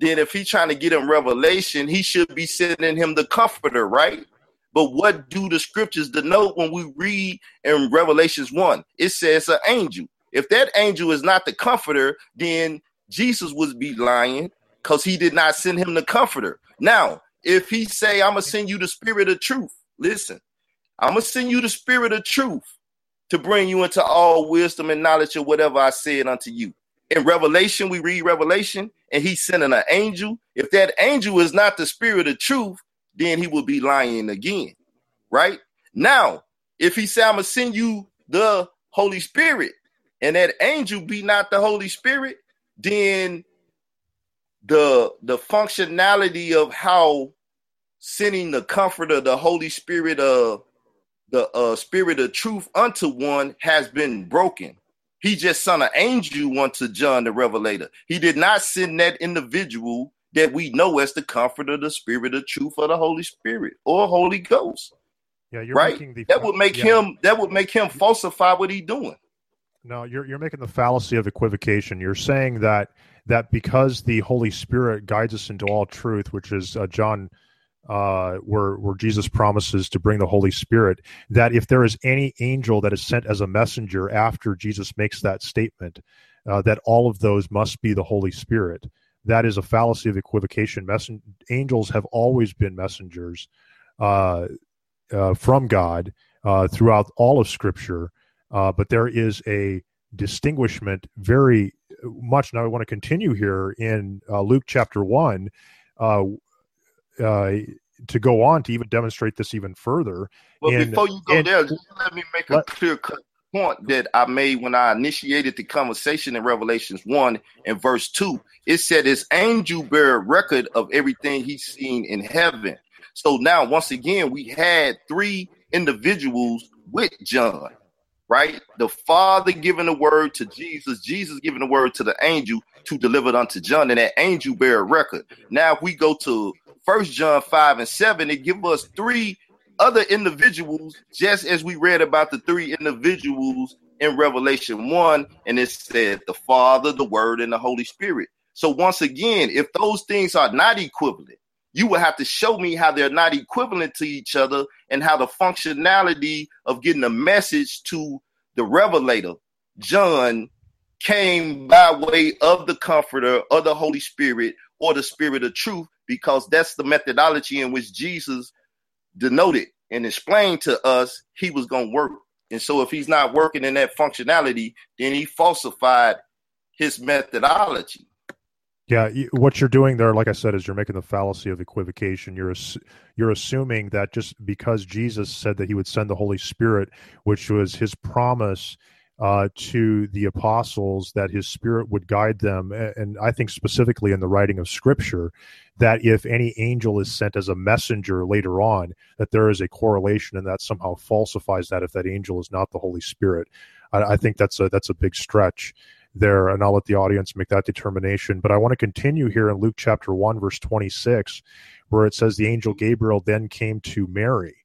Then if he's trying to get him Revelation, He should be sending him the Comforter, right? But what do the scriptures denote when we read in Revelations 1? It says an angel. If that angel is not the comforter, then Jesus would be lying because he did not send him the comforter. Now, if he say, I'm gonna send you the spirit of truth, listen, I'm gonna send you the spirit of truth to bring you into all wisdom and knowledge of whatever I said unto you. In Revelation, we read Revelation, and he's sending an angel. If that angel is not the spirit of truth, then he will be lying again. Right? Now, if he say, I'm gonna send you the Holy Spirit, and that angel be not the Holy Spirit, then the the functionality of how sending the comforter, the Holy Spirit, uh the uh spirit of truth unto one has been broken. He just sent an angel unto John the Revelator. He did not send that individual that we know as the comforter, the spirit of truth, or the Holy Spirit or Holy Ghost. Yeah, you're right? making the That would make yeah. him that would make him falsify what he's doing. No, you're you're making the fallacy of equivocation. You're saying that that because the Holy Spirit guides us into all truth, which is uh, John, uh, where where Jesus promises to bring the Holy Spirit, that if there is any angel that is sent as a messenger after Jesus makes that statement, uh, that all of those must be the Holy Spirit. That is a fallacy of equivocation. Messen- angels have always been messengers uh, uh, from God uh, throughout all of Scripture. Uh, but there is a distinguishment very much. Now, I want to continue here in uh, Luke chapter 1 uh, uh, to go on to even demonstrate this even further. Well, And- before you go and- there, let me make a Let- clear cut point that I made when I initiated the conversation in Revelations 1 and verse 2. It said, His angel bear record of everything he's seen in heaven. So now, once again, we had three individuals with John, right? The Father giving the word to Jesus, Jesus giving the word to the angel to deliver it unto John, and that angel bear record. Now, if we go to First John 5 and 7, it give us three other individuals, just as we read about the three individuals in Revelation 1, and it said the Father, the Word, and the Holy Spirit. So, once again, if those things are not equivalent, you would have to show me how they're not equivalent to each other and how the functionality of getting a message to the revelator, John, came by way of the comforter or the Holy Spirit or the Spirit of truth, because that's the methodology in which Jesus denoted and explained to us he was going to work. And so if he's not working in that functionality, then he falsified his methodology. Yeah, what you're doing there, like I said, is you're making the fallacy of equivocation. You're you're assuming that just because Jesus said that He would send the Holy Spirit, which was His promise uh, to the apostles, that His Spirit would guide them, and I think specifically in the writing of Scripture, that if any angel is sent as a messenger later on, that there is a correlation, and that somehow falsifies that if that angel is not the Holy Spirit. I, I think that's a that's a big stretch there, and I'll let the audience make that determination. But I want to continue here in Luke chapter 1, verse 26, where it says, The angel Gabriel then came to Mary.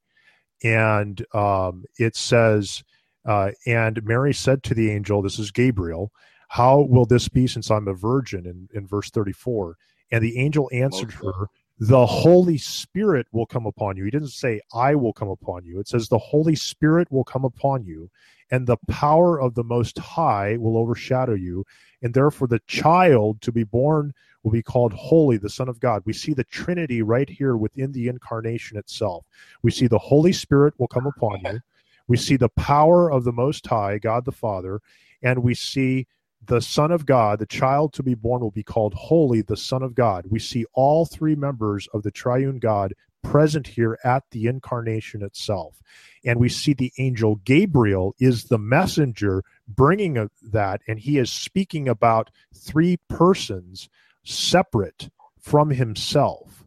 And um, it says, uh, And Mary said to the angel, This is Gabriel, how will this be since I'm a virgin? In, in verse 34. And the angel answered okay. her, the Holy Spirit will come upon you. He didn't say, I will come upon you. It says, the Holy Spirit will come upon you, and the power of the Most High will overshadow you. And therefore, the child to be born will be called Holy, the Son of God. We see the Trinity right here within the incarnation itself. We see the Holy Spirit will come upon you. We see the power of the Most High, God the Father, and we see the Son of God, the child to be born will be called Holy, the Son of God. We see all three members of the triune God present here at the incarnation itself. And we see the angel Gabriel is the messenger bringing that, and he is speaking about three persons separate from himself.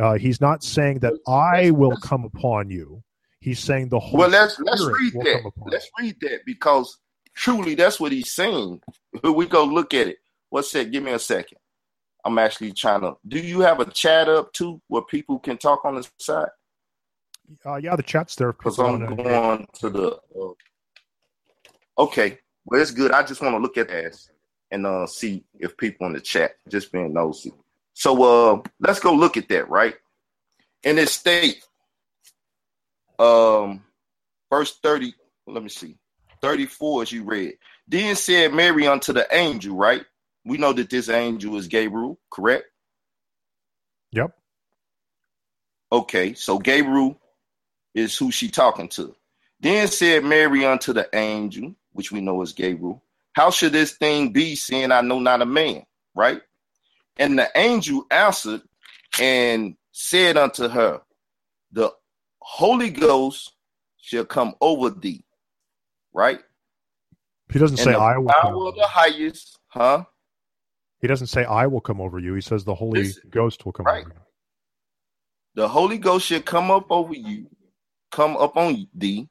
Uh, he's not saying that I will come upon you. He's saying the whole. Well, let's let's read that. Let's read that because truly that's what he's saying. We go look at it. What's that? Give me a second. I'm actually trying to. Do you have a chat up too where people can talk on the side? Uh, yeah, the chat's there. Because I'm going to the. Uh, okay, well, it's good. I just want to look at this and uh, see if people in the chat just being nosy. So uh, let's go look at that, right? In this state, um, verse 30, let me see. 34 as you read. Then said Mary unto the angel, right? We know that this angel is Gabriel, correct? Yep. Okay, so Gabriel is who she talking to. Then said Mary unto the angel, which we know is Gabriel, How should this thing be, seeing I know not a man? Right? And the angel answered and said unto her, The Holy Ghost shall come over thee, right? He doesn't and say I will. Power of the highest, huh? He doesn't say I will come over you. He says the Holy Listen, Ghost will come right. over you. The Holy Ghost shall come up over you, come up on thee,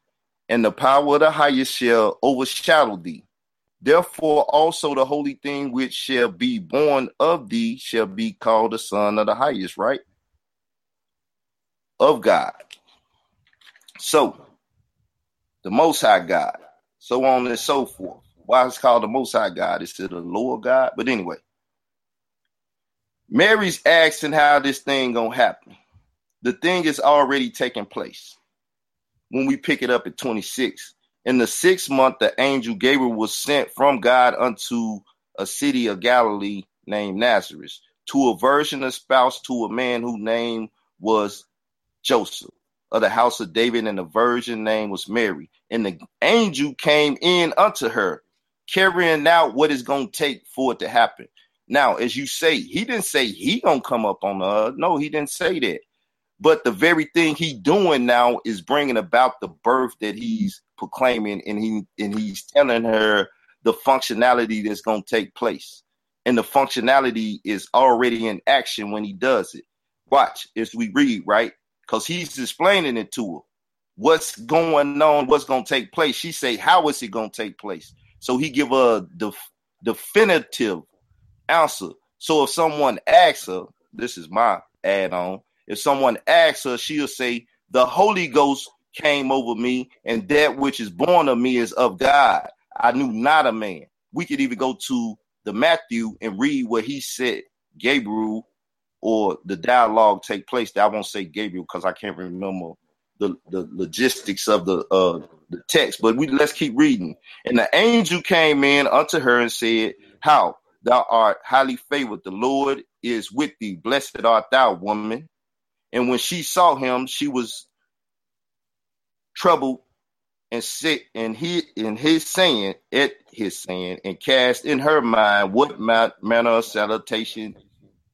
and the power of the highest shall overshadow thee. Therefore, also the holy thing which shall be born of thee shall be called the Son of the highest, right? Of God. So, the Most High God, so on and so forth. Why it's called the Most High God? Is it the Lord God? But anyway, Mary's asking how this thing gonna happen. The thing is already taking place. When we pick it up at 26, in the sixth month, the angel Gabriel was sent from God unto a city of Galilee named Nazareth to a virgin espoused to a man whose name was Joseph of the house of David, and the virgin name was Mary. And the angel came in unto her, carrying out what is going to take for it to happen. Now, as you say, he didn't say he gonna come up on her. Uh, no, he didn't say that. But the very thing he doing now is bringing about the birth that he's proclaiming, and he and he's telling her the functionality that's to take place, and the functionality is already in action when he does it. Watch as we read right because he's explaining it to her. What's going on? What's to take place? She say, "How is it to take place?" So he give a def- definitive answer. So if someone asks her, this is my add-on. If someone asks her, she'll say, "The Holy Ghost came over me, and that which is born of me is of God. I knew not a man." We could even go to the Matthew and read what he said. Gabriel or the dialogue take place. I won't say Gabriel because I can't remember the, the logistics of the uh, the text. But we let's keep reading. And the angel came in unto her and said, How thou art highly favored, the Lord is with thee. Blessed art thou, woman. And when she saw him, she was troubled and sick and he in his saying at his saying and cast in her mind what manner of salutation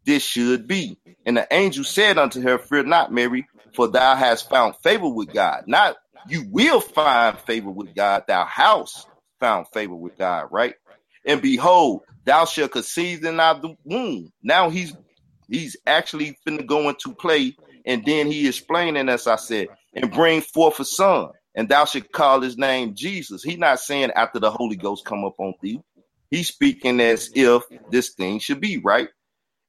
this should be. And the angel said unto her, Fear not, Mary, for thou hast found favor with God. Not you will find favor with God, thou house found favor with God, right? And behold, thou shalt conceive in thy womb. Now he's he's actually finna go into play, and then he explaining, as I said, and bring forth a son and thou should call his name Jesus. He's not saying after the Holy Ghost come up on thee. He's speaking as if this thing should be right.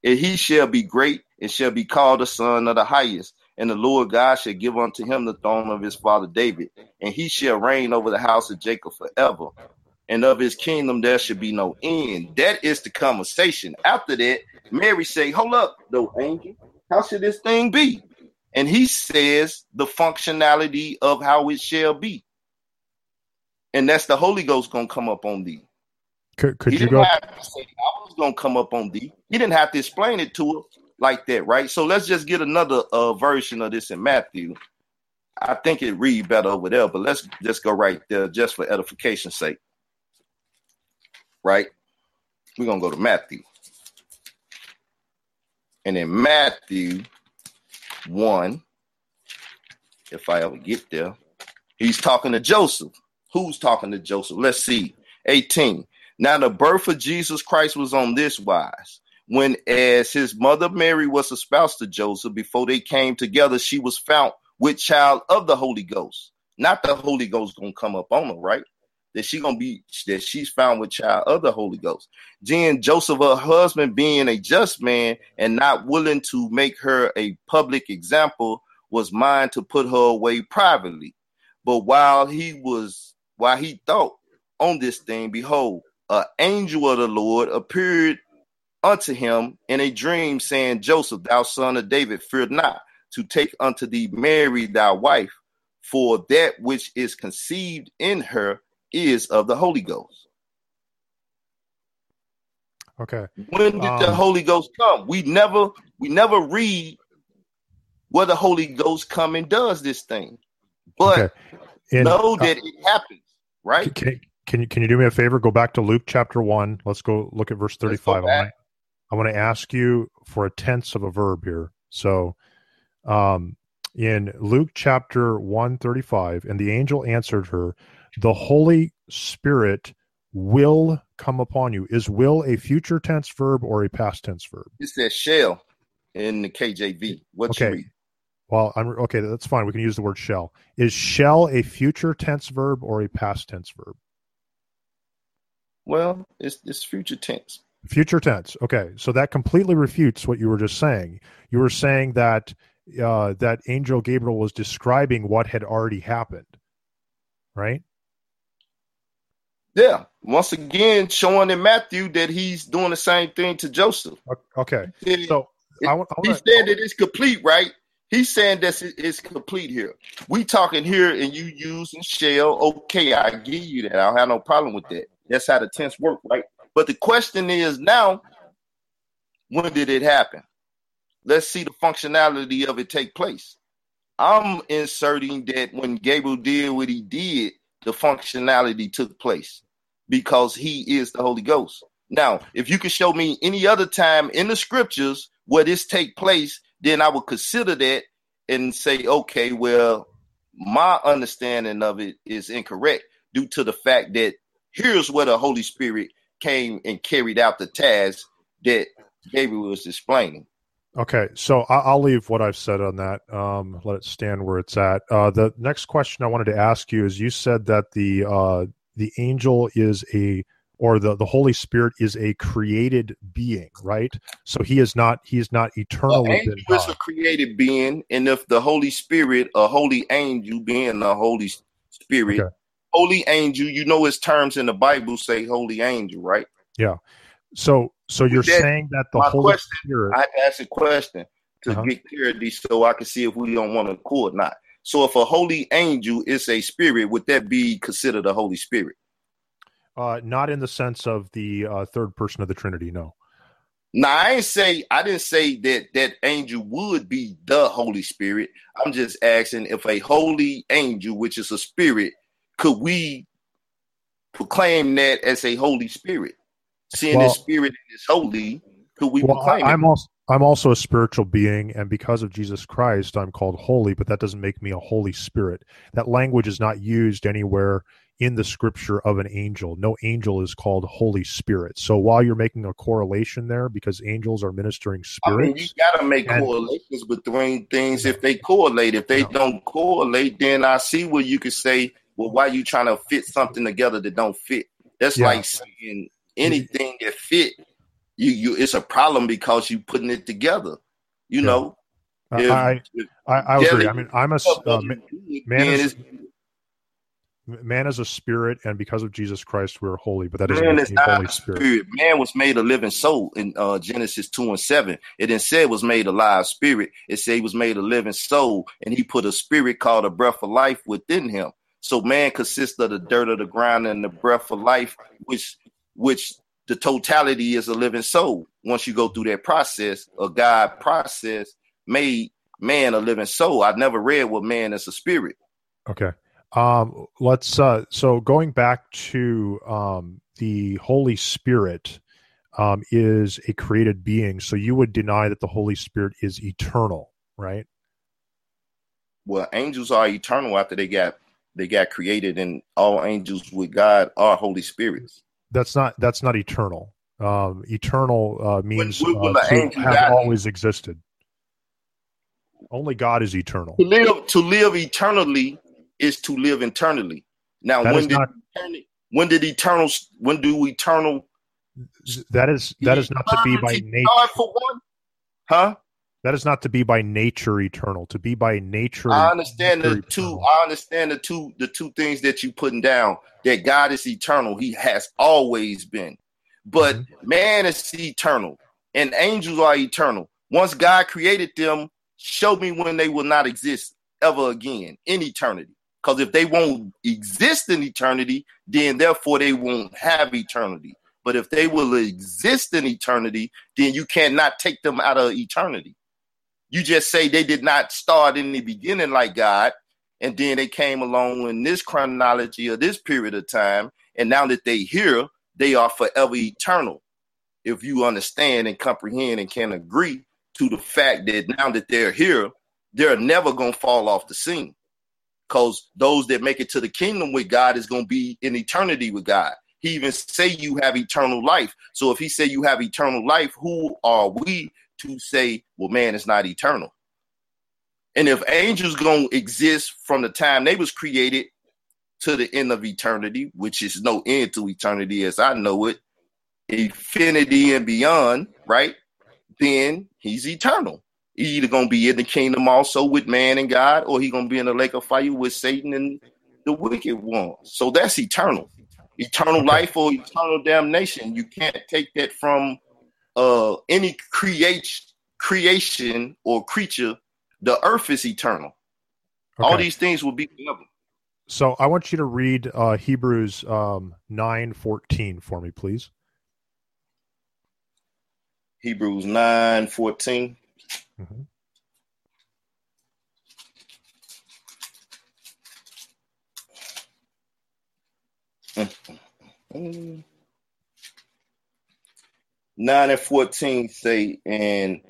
And he shall be great and shall be called the Son of the Highest. And the Lord God shall give unto him the throne of his father David, and he shall reign over the house of Jacob forever. And of his kingdom there should be no end. That is the conversation. After that, Mary say, Hold up, though, angel. How should this thing be? and he says the functionality of how it shall be. And that's the Holy Ghost gonna come up on thee. Could, could you go? Say, I was gonna come up on thee. He didn't have to explain it to her like that, right? So let's just get another uh, version of this in Matthew. I think it read better over there, but let's just go right there just for edification's sake. Right? We're gonna go to Matthew. And in Matthew 1, if I ever get there, he's talking to Joseph. Who's talking to Joseph? Let's see. 18. Now, the birth of Jesus Christ was on this wise. When, as his mother Mary was espoused to Joseph, before they came together, she was found with child of the Holy Ghost. Not the Holy Ghost gonna come up on her, right? That she gonna be that she's found with child of the Holy Ghost. Then Joseph, her husband, being a just man and not willing to make her a public example, was mind to put her away privately. But while he was while he thought on this thing, behold, an angel of the Lord appeared unto him in a dream, saying, Joseph, thou son of David, fear not to take unto thee Mary thy wife, for that which is conceived in her is of the Holy Ghost. Okay. When did um, the Holy Ghost come? We never we never read where the Holy Ghost come and does this thing. But okay. and, know uh, that uh, it happens, right? Can, can you can you do me a favor? Go back to Luke chapter one. Let's go look at verse thirty-five. I I want to ask you for a tense of a verb here. So, um, in Luke chapter one thirty-five, and the angel answered her, the Holy Spirit will come upon you. Is will a future tense verb or a past tense verb? It says shall in the KJV. What okay. you read? Well, I'm okay. That's fine. We can use the word shall. Is shall a future tense verb or a past tense verb? Well, it's it's future tense. Future tense. Okay, so that completely refutes what you were just saying. You were saying that uh, that angel Gabriel was describing what had already happened, right? Yeah. Once again, showing in Matthew that he's doing the same thing to Joseph. Okay. so I, I he said that it's complete, right? He's saying that it's complete here. We talking here and you using shell. Okay, I give you that. I don't have no problem with that. That's how the tense work, right? But the question is now, when did it happen? Let's see the functionality of it take place. I'm inserting that when Gabriel did what he did, the functionality took place because he is the Holy Ghost. Now, if you can show me any other time in the scriptures where this take place, then I would consider that and say, okay, well, my understanding of it is incorrect due to the fact that here's where the Holy Spirit came and carried out the task that Gabriel was explaining. Okay, so I'll leave what I've said on that. Um, let it stand where it's at. Uh, the next question I wanted to ask you is: You said that the uh, the angel is a or the, the Holy Spirit is a created being, right? So he is not he is not eternal. The angel is a created being, and if the Holy Spirit, a holy angel, being the Holy Spirit, okay. holy angel, you know his terms in the Bible say holy angel, right? Yeah. So So you're that, saying that the Holy question, Spirit. I have to ask a question to Uh-huh. get clarity so I can see if we don't want to court or not. So if a holy angel is a spirit, would that be considered a Holy Spirit? Uh, not in the sense of the uh, third person of the Trinity. No. Now I ain't say I didn't say that that angel would be the Holy Spirit. I'm just asking if a holy angel, which is a spirit, could we proclaim that as a Holy Spirit? Seeing Well- the spirit is holy, could we Well, proclaim I, I'm it? also I'm also a spiritual being, and because of Jesus Christ, I'm called holy. But that doesn't make me a Holy Spirit. That language is not used anywhere in the Scripture of an angel. No angel is called Holy Spirit. So while you're making a correlation there, because angels are ministering I mean, you spirits, gotta make And- correlations between things if they correlate. If they don't correlate, then I see where you could say, well, why are you trying to fit something together that don't fit? That's Yeah. like saying anything that fit, you you it's a problem because you're putting it together. You Yeah. know, I if- I, I, I agree. I mean, I'm a uh, doesn't ma- do it, man then is- man is a spirit, and because of Jesus Christ, we're holy. But that doesn't Man is not Holy a Spirit. spirit. Man was made a living soul in uh, Genesis 2 and 7. It didn't say it was made a live spirit. It said he was made a living soul, and he put a spirit called a breath of life within him. So man consists of the dirt of the ground and the breath of life, which which the totality is a living soul. Once you go through that process, a God process made man a living soul. I've never read what man is a spirit. Okay. Um, let's uh so going back to um the Holy Spirit um is a created being. So you would deny that the Holy Spirit is eternal, right? well angels are eternal after they got they got created and all angels with god are holy spirits That's not that's not eternal. Um eternal uh means when will uh, to have always existed. Only God is eternal. to live to live eternally is to live internally now That when did not when did eternal when do eternal that is that is not to be by nature for one huh that is not to be by nature eternal. To be by nature I understand the two. eternal. I understand the two. The two things that you putting down. That God is eternal. He has always been, but Mm-hmm. man is eternal, and angels are eternal. Once God created them, show me when they will not exist ever again in eternity. Because if they won't exist in eternity, then therefore they won't have eternity. But if they will exist in eternity, then you cannot take them out of eternity. You just say they did not start in the beginning like God, and then they came along in this chronology or this period of time, and now that they here, they are forever eternal. If you understand and comprehend and can agree to the fact that now that they're here, they're never gonna fall off the scene. Because those that make it to the kingdom with God is gonna be in eternity with God. He even say you have eternal life. So if he say you have eternal life, who are we to say, well, man, it's not eternal? And if angels gonna exist from the time they was created to the end of eternity, which is no end to eternity as I know it, infinity and beyond, right? Then he's eternal. He either gonna be in the kingdom also with man and God, or he gonna be in the lake of fire with Satan and the wicked one. So that's eternal. Eternal life or eternal damnation. You can't take that from uh any create creation or creature. The earth is eternal. All these things will be forever. So I want you to read uh, Hebrews um, nine fourteen for me, please. Hebrews 9 14. Mhm. Mm. 9 and 14 say, And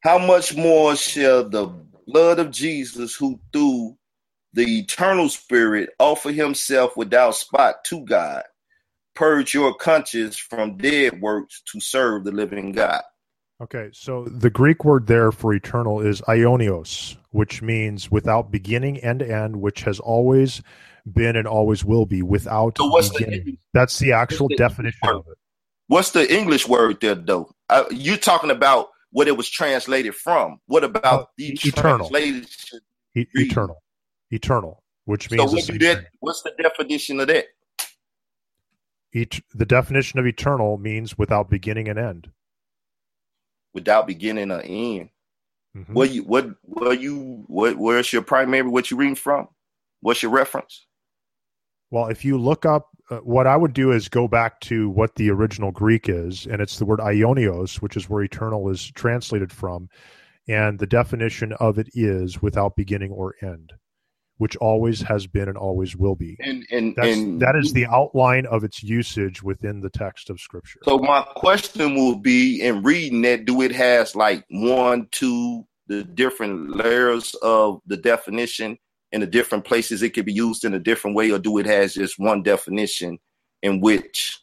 how much more shall the blood of Jesus, who through the eternal Spirit offer himself without spot to God, purge your conscience from dead works to serve the living God? Okay, so the Greek word there for eternal is aionios, which means without beginning and end, which has always been and always will be without So what's the beginning. That's the actual the definition word? of it. What's the English word there, though? Uh, you're talking about what it was translated from. What about Uh, the eternal. translation? E- eternal, eternal, which means the what that? What's the definition of that? Et- the definition of eternal means without beginning and end. without beginning or end. Mm-hmm. What you what what you what where's your primary what you reading from? What's your reference? Well, if you look up uh, what I would do is go back to what the original Greek is, and it's the word aionios, which is where eternal is translated from, and the definition of it is without beginning or end which always has been and always will be. And and, That's, and that is the outline of its usage within the text of Scripture. So my question will be: in reading that, do it has like one, two, the different layers of the definition in the different places it could be used in a different way, or do it has just one definition in which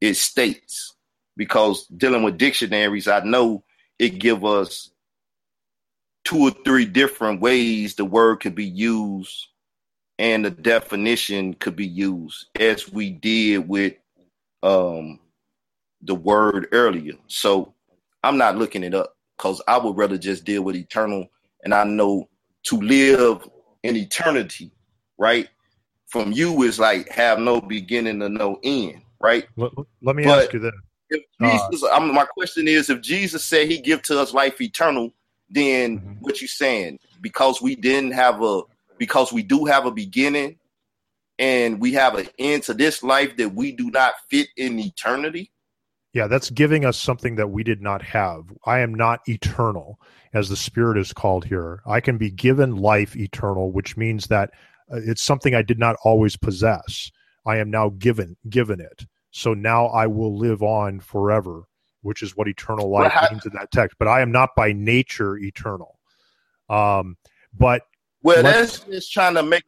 it states? Because dealing with dictionaries, I know it give us two or three different ways the word could be used and the definition could be used as we did with um, the word earlier. So I'm not looking it up because I would rather just deal with eternal and I know to live in eternity, right? From you is like have no beginning or no end, right? Let, let me but ask you this. If Jesus, uh, my question is if Jesus said he give to us life eternal, then mm-hmm. what you saying because we didn't have a because we do have a beginning and we have an end to this life that we do not fit in eternity yeah that's giving us something that we did not have i am not eternal as the spirit is called here i can be given life eternal which means that uh, it's something i did not always possess i am now given given it so now i will live on forever which is what eternal life well, means in that text. But I am not by nature eternal. Um, but well, that's just trying to make.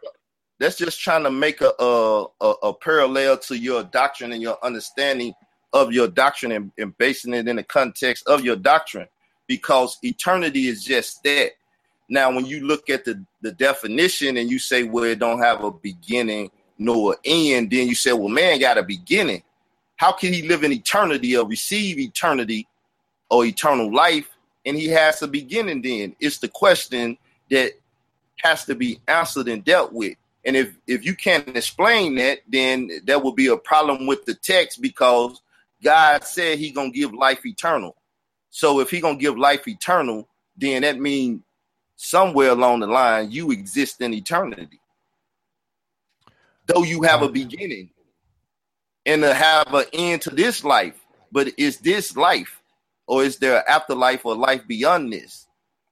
That's just trying to make a, a, a parallel to your doctrine and your understanding of your doctrine and, and basing it in the context of your doctrine, because eternity is just that. Now, when you look at the, the definition and you say, well, it don't have a beginning nor end, then you say, well, man got a beginning. How can he live in eternity or receive eternity or eternal life? And he has a beginning then. It's the question that has to be answered and dealt with. And if if you can't explain that, then there will be a problem with the text because God said he gonna give life eternal. So if he gonna give life eternal, then that means somewhere along the line you exist in eternity. Though you have a beginning, and to have an end to this life. But is this life, or is there an afterlife or life beyond this,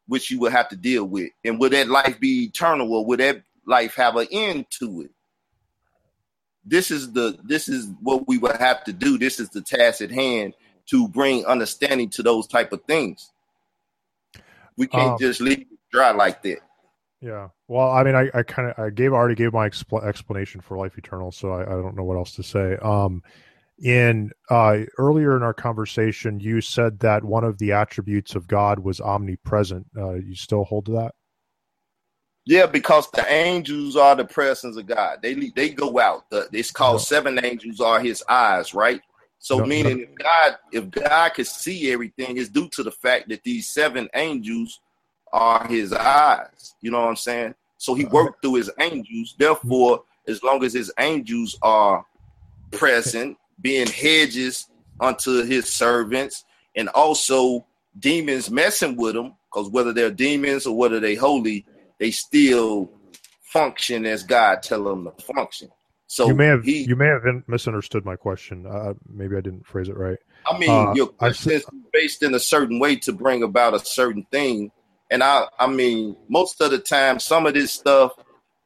which you will have to deal with? And will that life be eternal, or will that life have an end to it? This is the this is what we would have to do. This is the task at hand to bring understanding to those type of things. We can't um, just leave it dry like that. Yeah. Well, I mean, I, I kind of I gave already gave my expl- explanation for life eternal, so I, I don't know what else to say. Um, in uh, earlier in our conversation, you said that one of the attributes of God was omnipresent. Uh, you still hold to that? Yeah, because the angels are the presence of God. They they go out. The, it's called seven angels are His eyes, right? So meaning, if God if God could see everything, it's due to the fact that these seven angels are his eyes. You know what I'm saying? So he worked through his angels. Therefore, as long as his angels are present, being hedges unto his servants, and also demons messing with them, because whether they're demons or whether they holy, they still function as God tell them to function. So you may have he, you may have misunderstood my question. Uh, maybe I didn't phrase it right. I mean, uh, your question is based in a certain way to bring about a certain thing, and I, I mean, most of the time, some of this stuff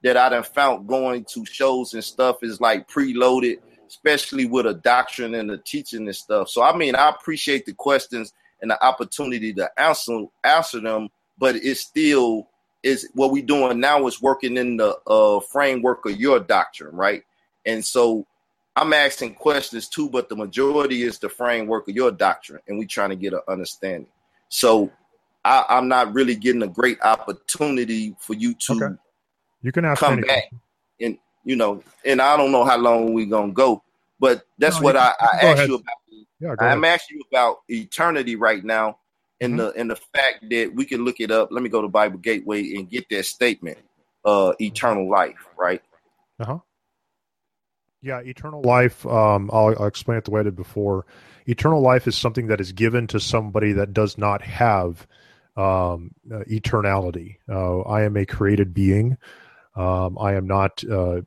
that I done found going to shows and stuff is like preloaded, especially with a doctrine and the teaching and stuff. So I mean, I appreciate the questions and the opportunity to answer answer them, but it's still is what we doing now is working in the uh, framework of your doctrine, right? And so I'm asking questions too, but the majority is the framework of your doctrine, and we trying to get an understanding. So I, am not really getting a great opportunity for you to okay. you can come back and you know, and I don't know how long we're gonna go, but that's no, what I, I asked ahead. you about. Yeah, I'm asking you about eternity right now, and mm-hmm. the and the fact that we can look it up. Let me go to Bible Gateway and get that statement, uh, eternal life, right? Uh huh. Yeah, eternal life. Um, I'll, I'll, explain it the way I did before. Eternal life is something that is given to somebody that does not have um, uh, eternality. Uh, I am a created being. Um, I am not. Uh,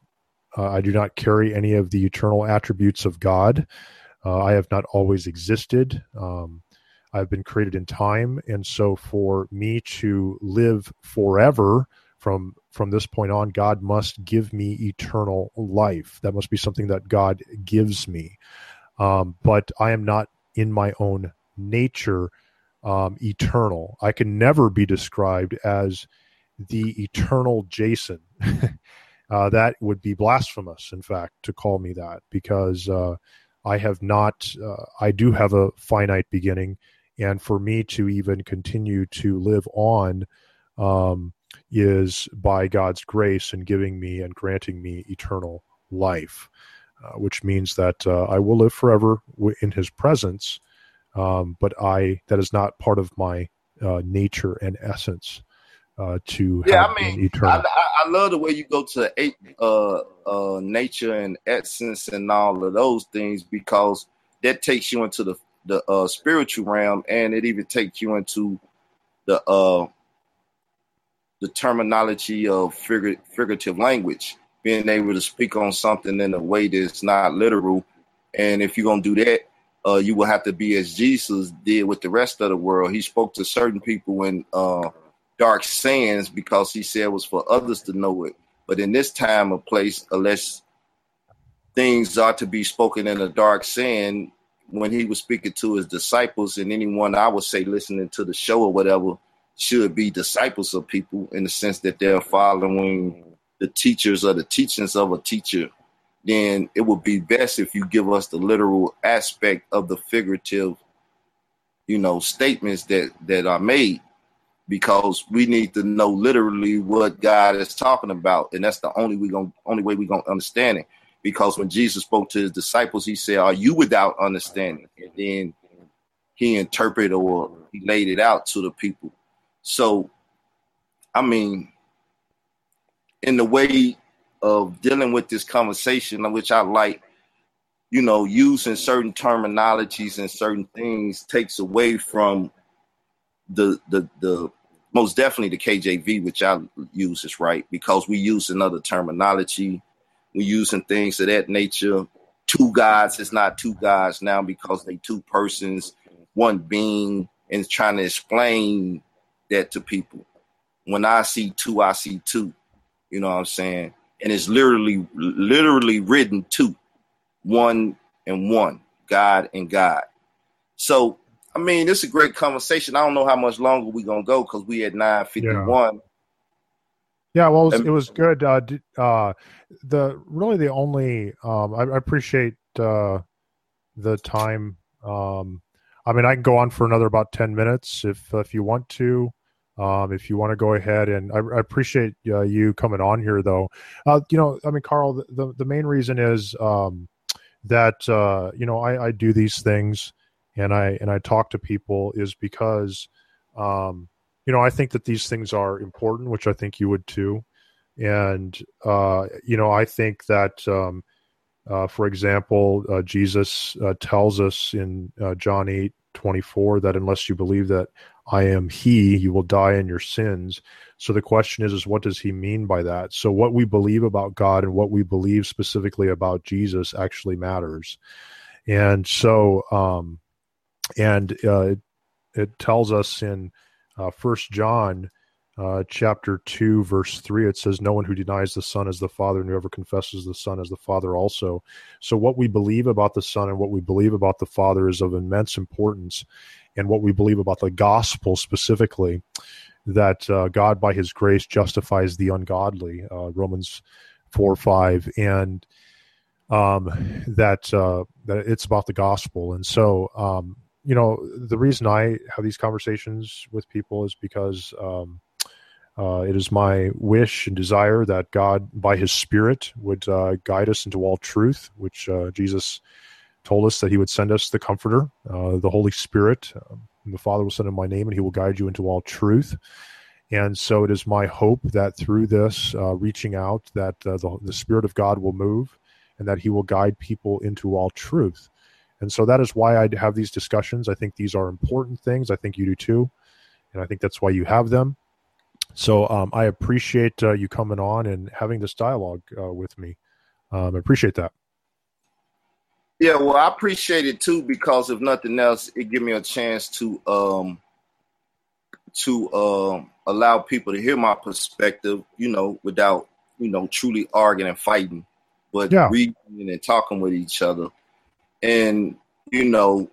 uh I do not carry any of the eternal attributes of God. Uh, I have not always existed. Um, I've been created in time, and so for me to live forever from from this point on god must give me eternal life. That must be something that god gives me. Um, but i am not in my own nature um, eternal. I can never be described as the eternal jason. Uh, that would be blasphemous in fact to call me that because uh, i have not uh, i do have a finite beginning and for me to even continue to live on um, is by God's grace and giving me and granting me eternal life, uh, which means that uh, I will live forever in His presence. Um, but I that is not part of my uh, nature and essence uh, to yeah. I mean, I, I, love the way you go to eight, uh, uh, nature and essence and all of those things because that takes you into the the spiritual realm and it even takes you into the the terminology of figur- figurative language, being able to speak on something in a way that's not literal. And if you're to do that, uh, you will have to be as Jesus did with the rest of the world. He spoke to certain people in uh, dark sayings because he said it was for others to know it. But in this time or place, unless things are to be spoken in a dark saying, when he was speaking to his disciples and anyone I would say listening to the show or whatever, should be disciples of people in the sense that they're following the teachers or the teachings of a teacher, then it would be best if you give us the literal aspect of the figurative, you know, statements that that are made, because we need to know literally what God is talking about, and that's the only we going only way we're gonna understand it. Because when Jesus spoke to his disciples, he said, "Are you without understanding?" And then he interpreted or he laid it out to the people so, I mean, in the way of dealing with this conversation, which I like, you know, using certain terminologies and certain things takes away from the the the most definitely the KJV, which I use is right because we use another terminology. We using things of that nature. Two gods is not two gods now because they two persons, one being, and trying to explain that to people. When I see two, I see two. You know what I'm saying? And it's literally, literally written two, one and one, God and God. So, I mean, is a great conversation. I don't know how much longer we're gonna go because we at nine fifty one. Yeah. well, it was, it was good. Uh, uh, the really the only um, I, I appreciate uh, the time. Um, I mean, I can go on for another about ten minutes if if you want to. Um, if you want to go ahead and I, I appreciate uh, you coming on here though. Uh, you know, I mean, Carl, the, the, the main reason is um, that uh, you know I, I do these things and I and I talk to people is because um, you know I think that these things are important, which I think you would too. And uh, you know, I think that um, uh, for example, uh, Jesus uh, tells us in uh, John eight twenty four that unless you believe that I am he, you will die in your sins. So the question is, is what does he mean by that? So what we believe about God and what we believe specifically about Jesus actually matters. And so, um, and uh, it, it tells us in uh, First John uh, chapter 2 verse 3 it says no one who denies the son is the father and whoever confesses the son is the father also. So what we believe about the son and what we believe about the father is of immense importance. And what we believe about the gospel specifically that uh, god by his grace justifies the ungodly uh, romans 4 5 and um, that uh, that it's about the gospel. And so um, you know the reason i have these conversations with people is because um, uh, it is my wish and desire that God, by His Spirit, would uh, guide us into all truth, which uh, Jesus told us that He would send us the Comforter, uh, the Holy Spirit. Um, the Father will send in my name, and He will guide you into all truth. And so it is my hope that through this uh, reaching out, that uh, the, the Spirit of God will move, and that He will guide people into all truth. And so that is why I have these discussions. I think these are important things. I think you do too. And I think that's why you have them. So um, I appreciate uh, you coming on and having this dialogue uh, with me. Um, I appreciate that. Yeah, well, I appreciate it too because if nothing else, it gave me a chance to um to um allow people to hear my perspective, you know, without you know truly arguing and fighting, but yeah. reading and talking with each other, and you know,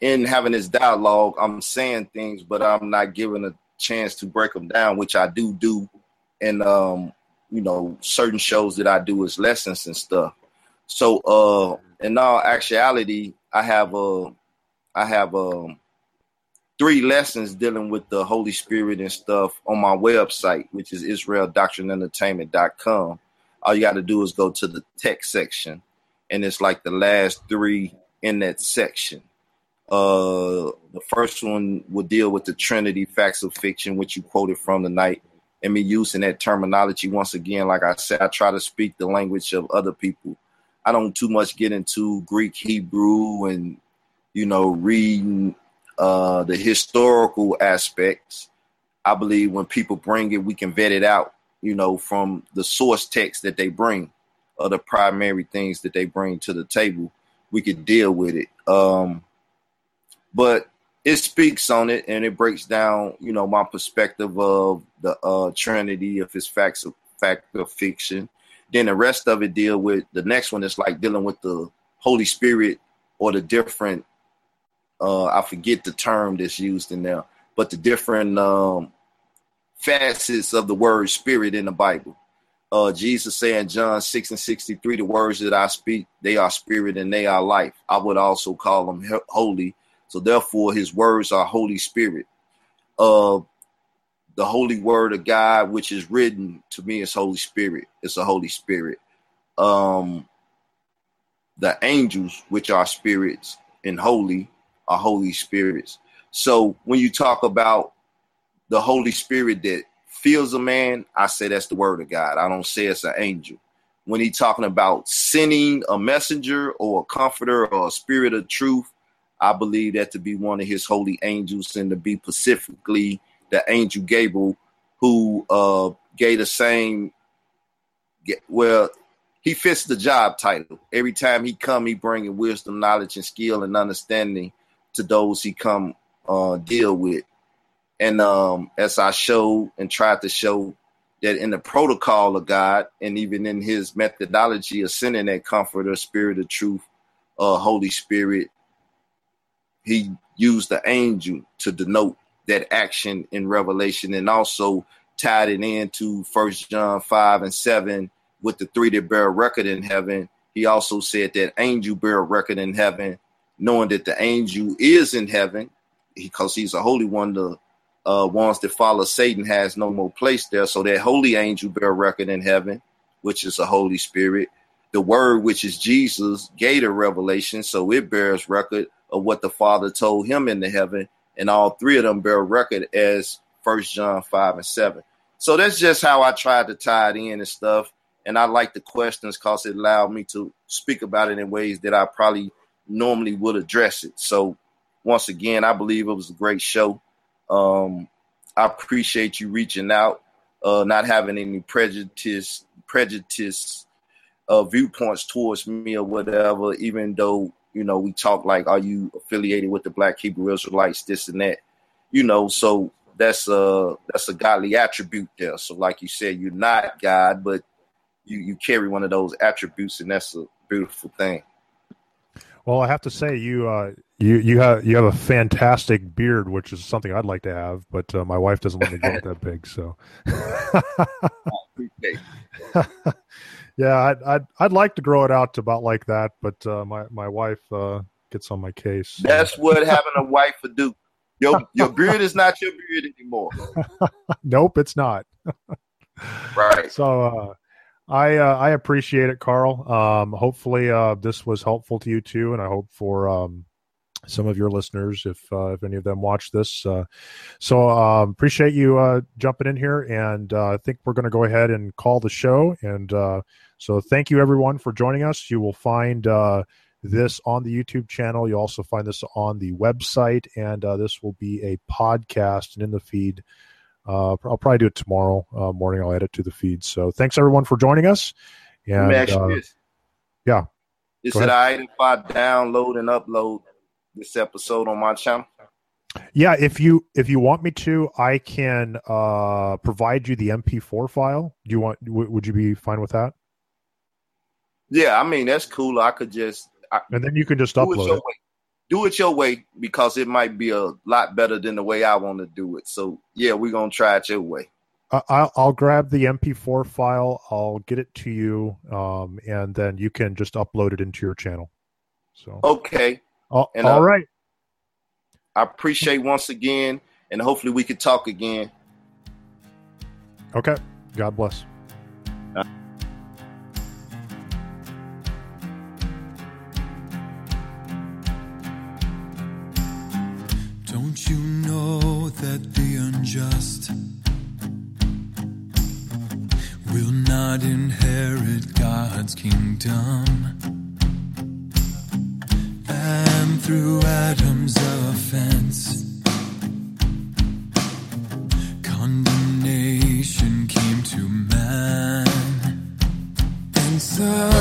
in having this dialogue, I'm saying things, but I'm not given a chance to break them down, which I do do, and um, you know, certain shows that I do as lessons and stuff. So, uh, in all actuality, I have a, I have um, three lessons dealing with the Holy Spirit and stuff on my website, which is IsraelDoctrineEntertainment.com. All you got to do is go to the text section, and it's like the last three in that section. Uh, the first one will deal with the Trinity facts of fiction, which you quoted from tonight, and me using that terminology once again. Like I said, I try to speak the language of other people I don't too much get into Greek, Hebrew, and you know, reading uh, the historical aspects. I believe when people bring it, we can vet it out, you know, from the source text that they bring, or the primary things that they bring to the table. We could deal with it. Um, but it speaks on it and it breaks down, you know, my perspective of the uh, Trinity, of his facts of fact of fiction, then the rest of it deal with the next one is like dealing with the Holy Spirit or the different uh I forget the term that's used in there, but the different um facets of the word spirit in the Bible. Uh, Jesus saying John 6 and 63, the words that I speak, they are spirit and they are life. I would also call them holy. So therefore his words are Holy Spirit. Uh, the holy word of God, which is written to me, is Holy Spirit. It's a Holy Spirit. Um, the angels, which are spirits and holy, are Holy Spirits. So when you talk about the Holy Spirit that fills a man, I say that's the word of God. I don't say it's an angel. When he's talking about sending a messenger or a comforter or a spirit of truth, I believe that to be one of his holy angels and to be specifically the angel Gabriel, who uh, gave the same. Well, he fits the job title. Every time he come, he bringing wisdom, knowledge, and skill and understanding to those he come uh, deal with. And um, as I showed and tried to show that in the protocol of God, and even in His methodology of sending that Comforter, Spirit of Truth, uh, Holy Spirit, He used the angel to denote that action in Revelation and also tied it into First John 5 and 7 with the three that bear record in heaven. He also said that angel bear record in heaven, knowing that the angel is in heaven because he's a holy one. The uh, ones that follow Satan has no more place there. So that holy angel bear record in heaven, which is the Holy Spirit. The word, which is Jesus, gave a revelation, so it bears record of what the Father told him in the heaven and all three of them bear record as First John five and seven. So that's just how I tried to tie it in and stuff. And I like the questions because it allowed me to speak about it in ways that I probably normally would address it. So once again, I believe it was a great show. Um, I appreciate you reaching out, uh, not having any prejudice, prejudice uh, viewpoints towards me or whatever. Even though you know, we talk like, are you affiliated with the Black Hebrew Israelites, this and that, you know. So that's a that's a godly attribute there. So, like you said, you're not God, but you you carry one of those attributes, and that's a beautiful thing. Well, I have to say, you uh, you you have you have a fantastic beard, which is something I'd like to have, but uh, my wife doesn't let me get that big. So, yeah, I'd, I'd, I'd like to grow it out to about like that, but uh, my my wife uh, gets on my case. So. That's what having a wife would do. Your your beard is not your beard anymore. nope, it's not. right. So uh, I uh, I appreciate it, Carl. Um, hopefully uh, this was helpful to you too, and I hope for um, some of your listeners if uh, if any of them watch this. Uh, so um, appreciate you uh, jumping in here, and uh, I think we're going to go ahead and call the show. And uh, so thank you everyone for joining us. You will find uh, this on the YouTube channel. You also find this on the website, and this will be a podcast and in the feed. I'll probably do it tomorrow morning. I'll add it to the feed. So thanks everyone for joining us. And yeah, alright if I download and upload this episode on my channel? Yeah, if you if you want me to, I can uh, provide you the MP4 file. Do you want? W- would you be fine with that? Yeah, I mean that's cool. I could just I, and then you can just upload it. it. Do it your way because it might be a lot better than the way I want to do it. So yeah, we're gonna try it your way. I'll, I'll grab the MP4 file. I'll get it to you, um, and then you can just upload it into your channel. So okay, all, and, all uh, right. I appreciate once again, and hopefully we can talk again. Okay. God bless. Don't you know that the unjust will not inherit God's kingdom? ran through Adam's of offense. Condemnation came to man. And so.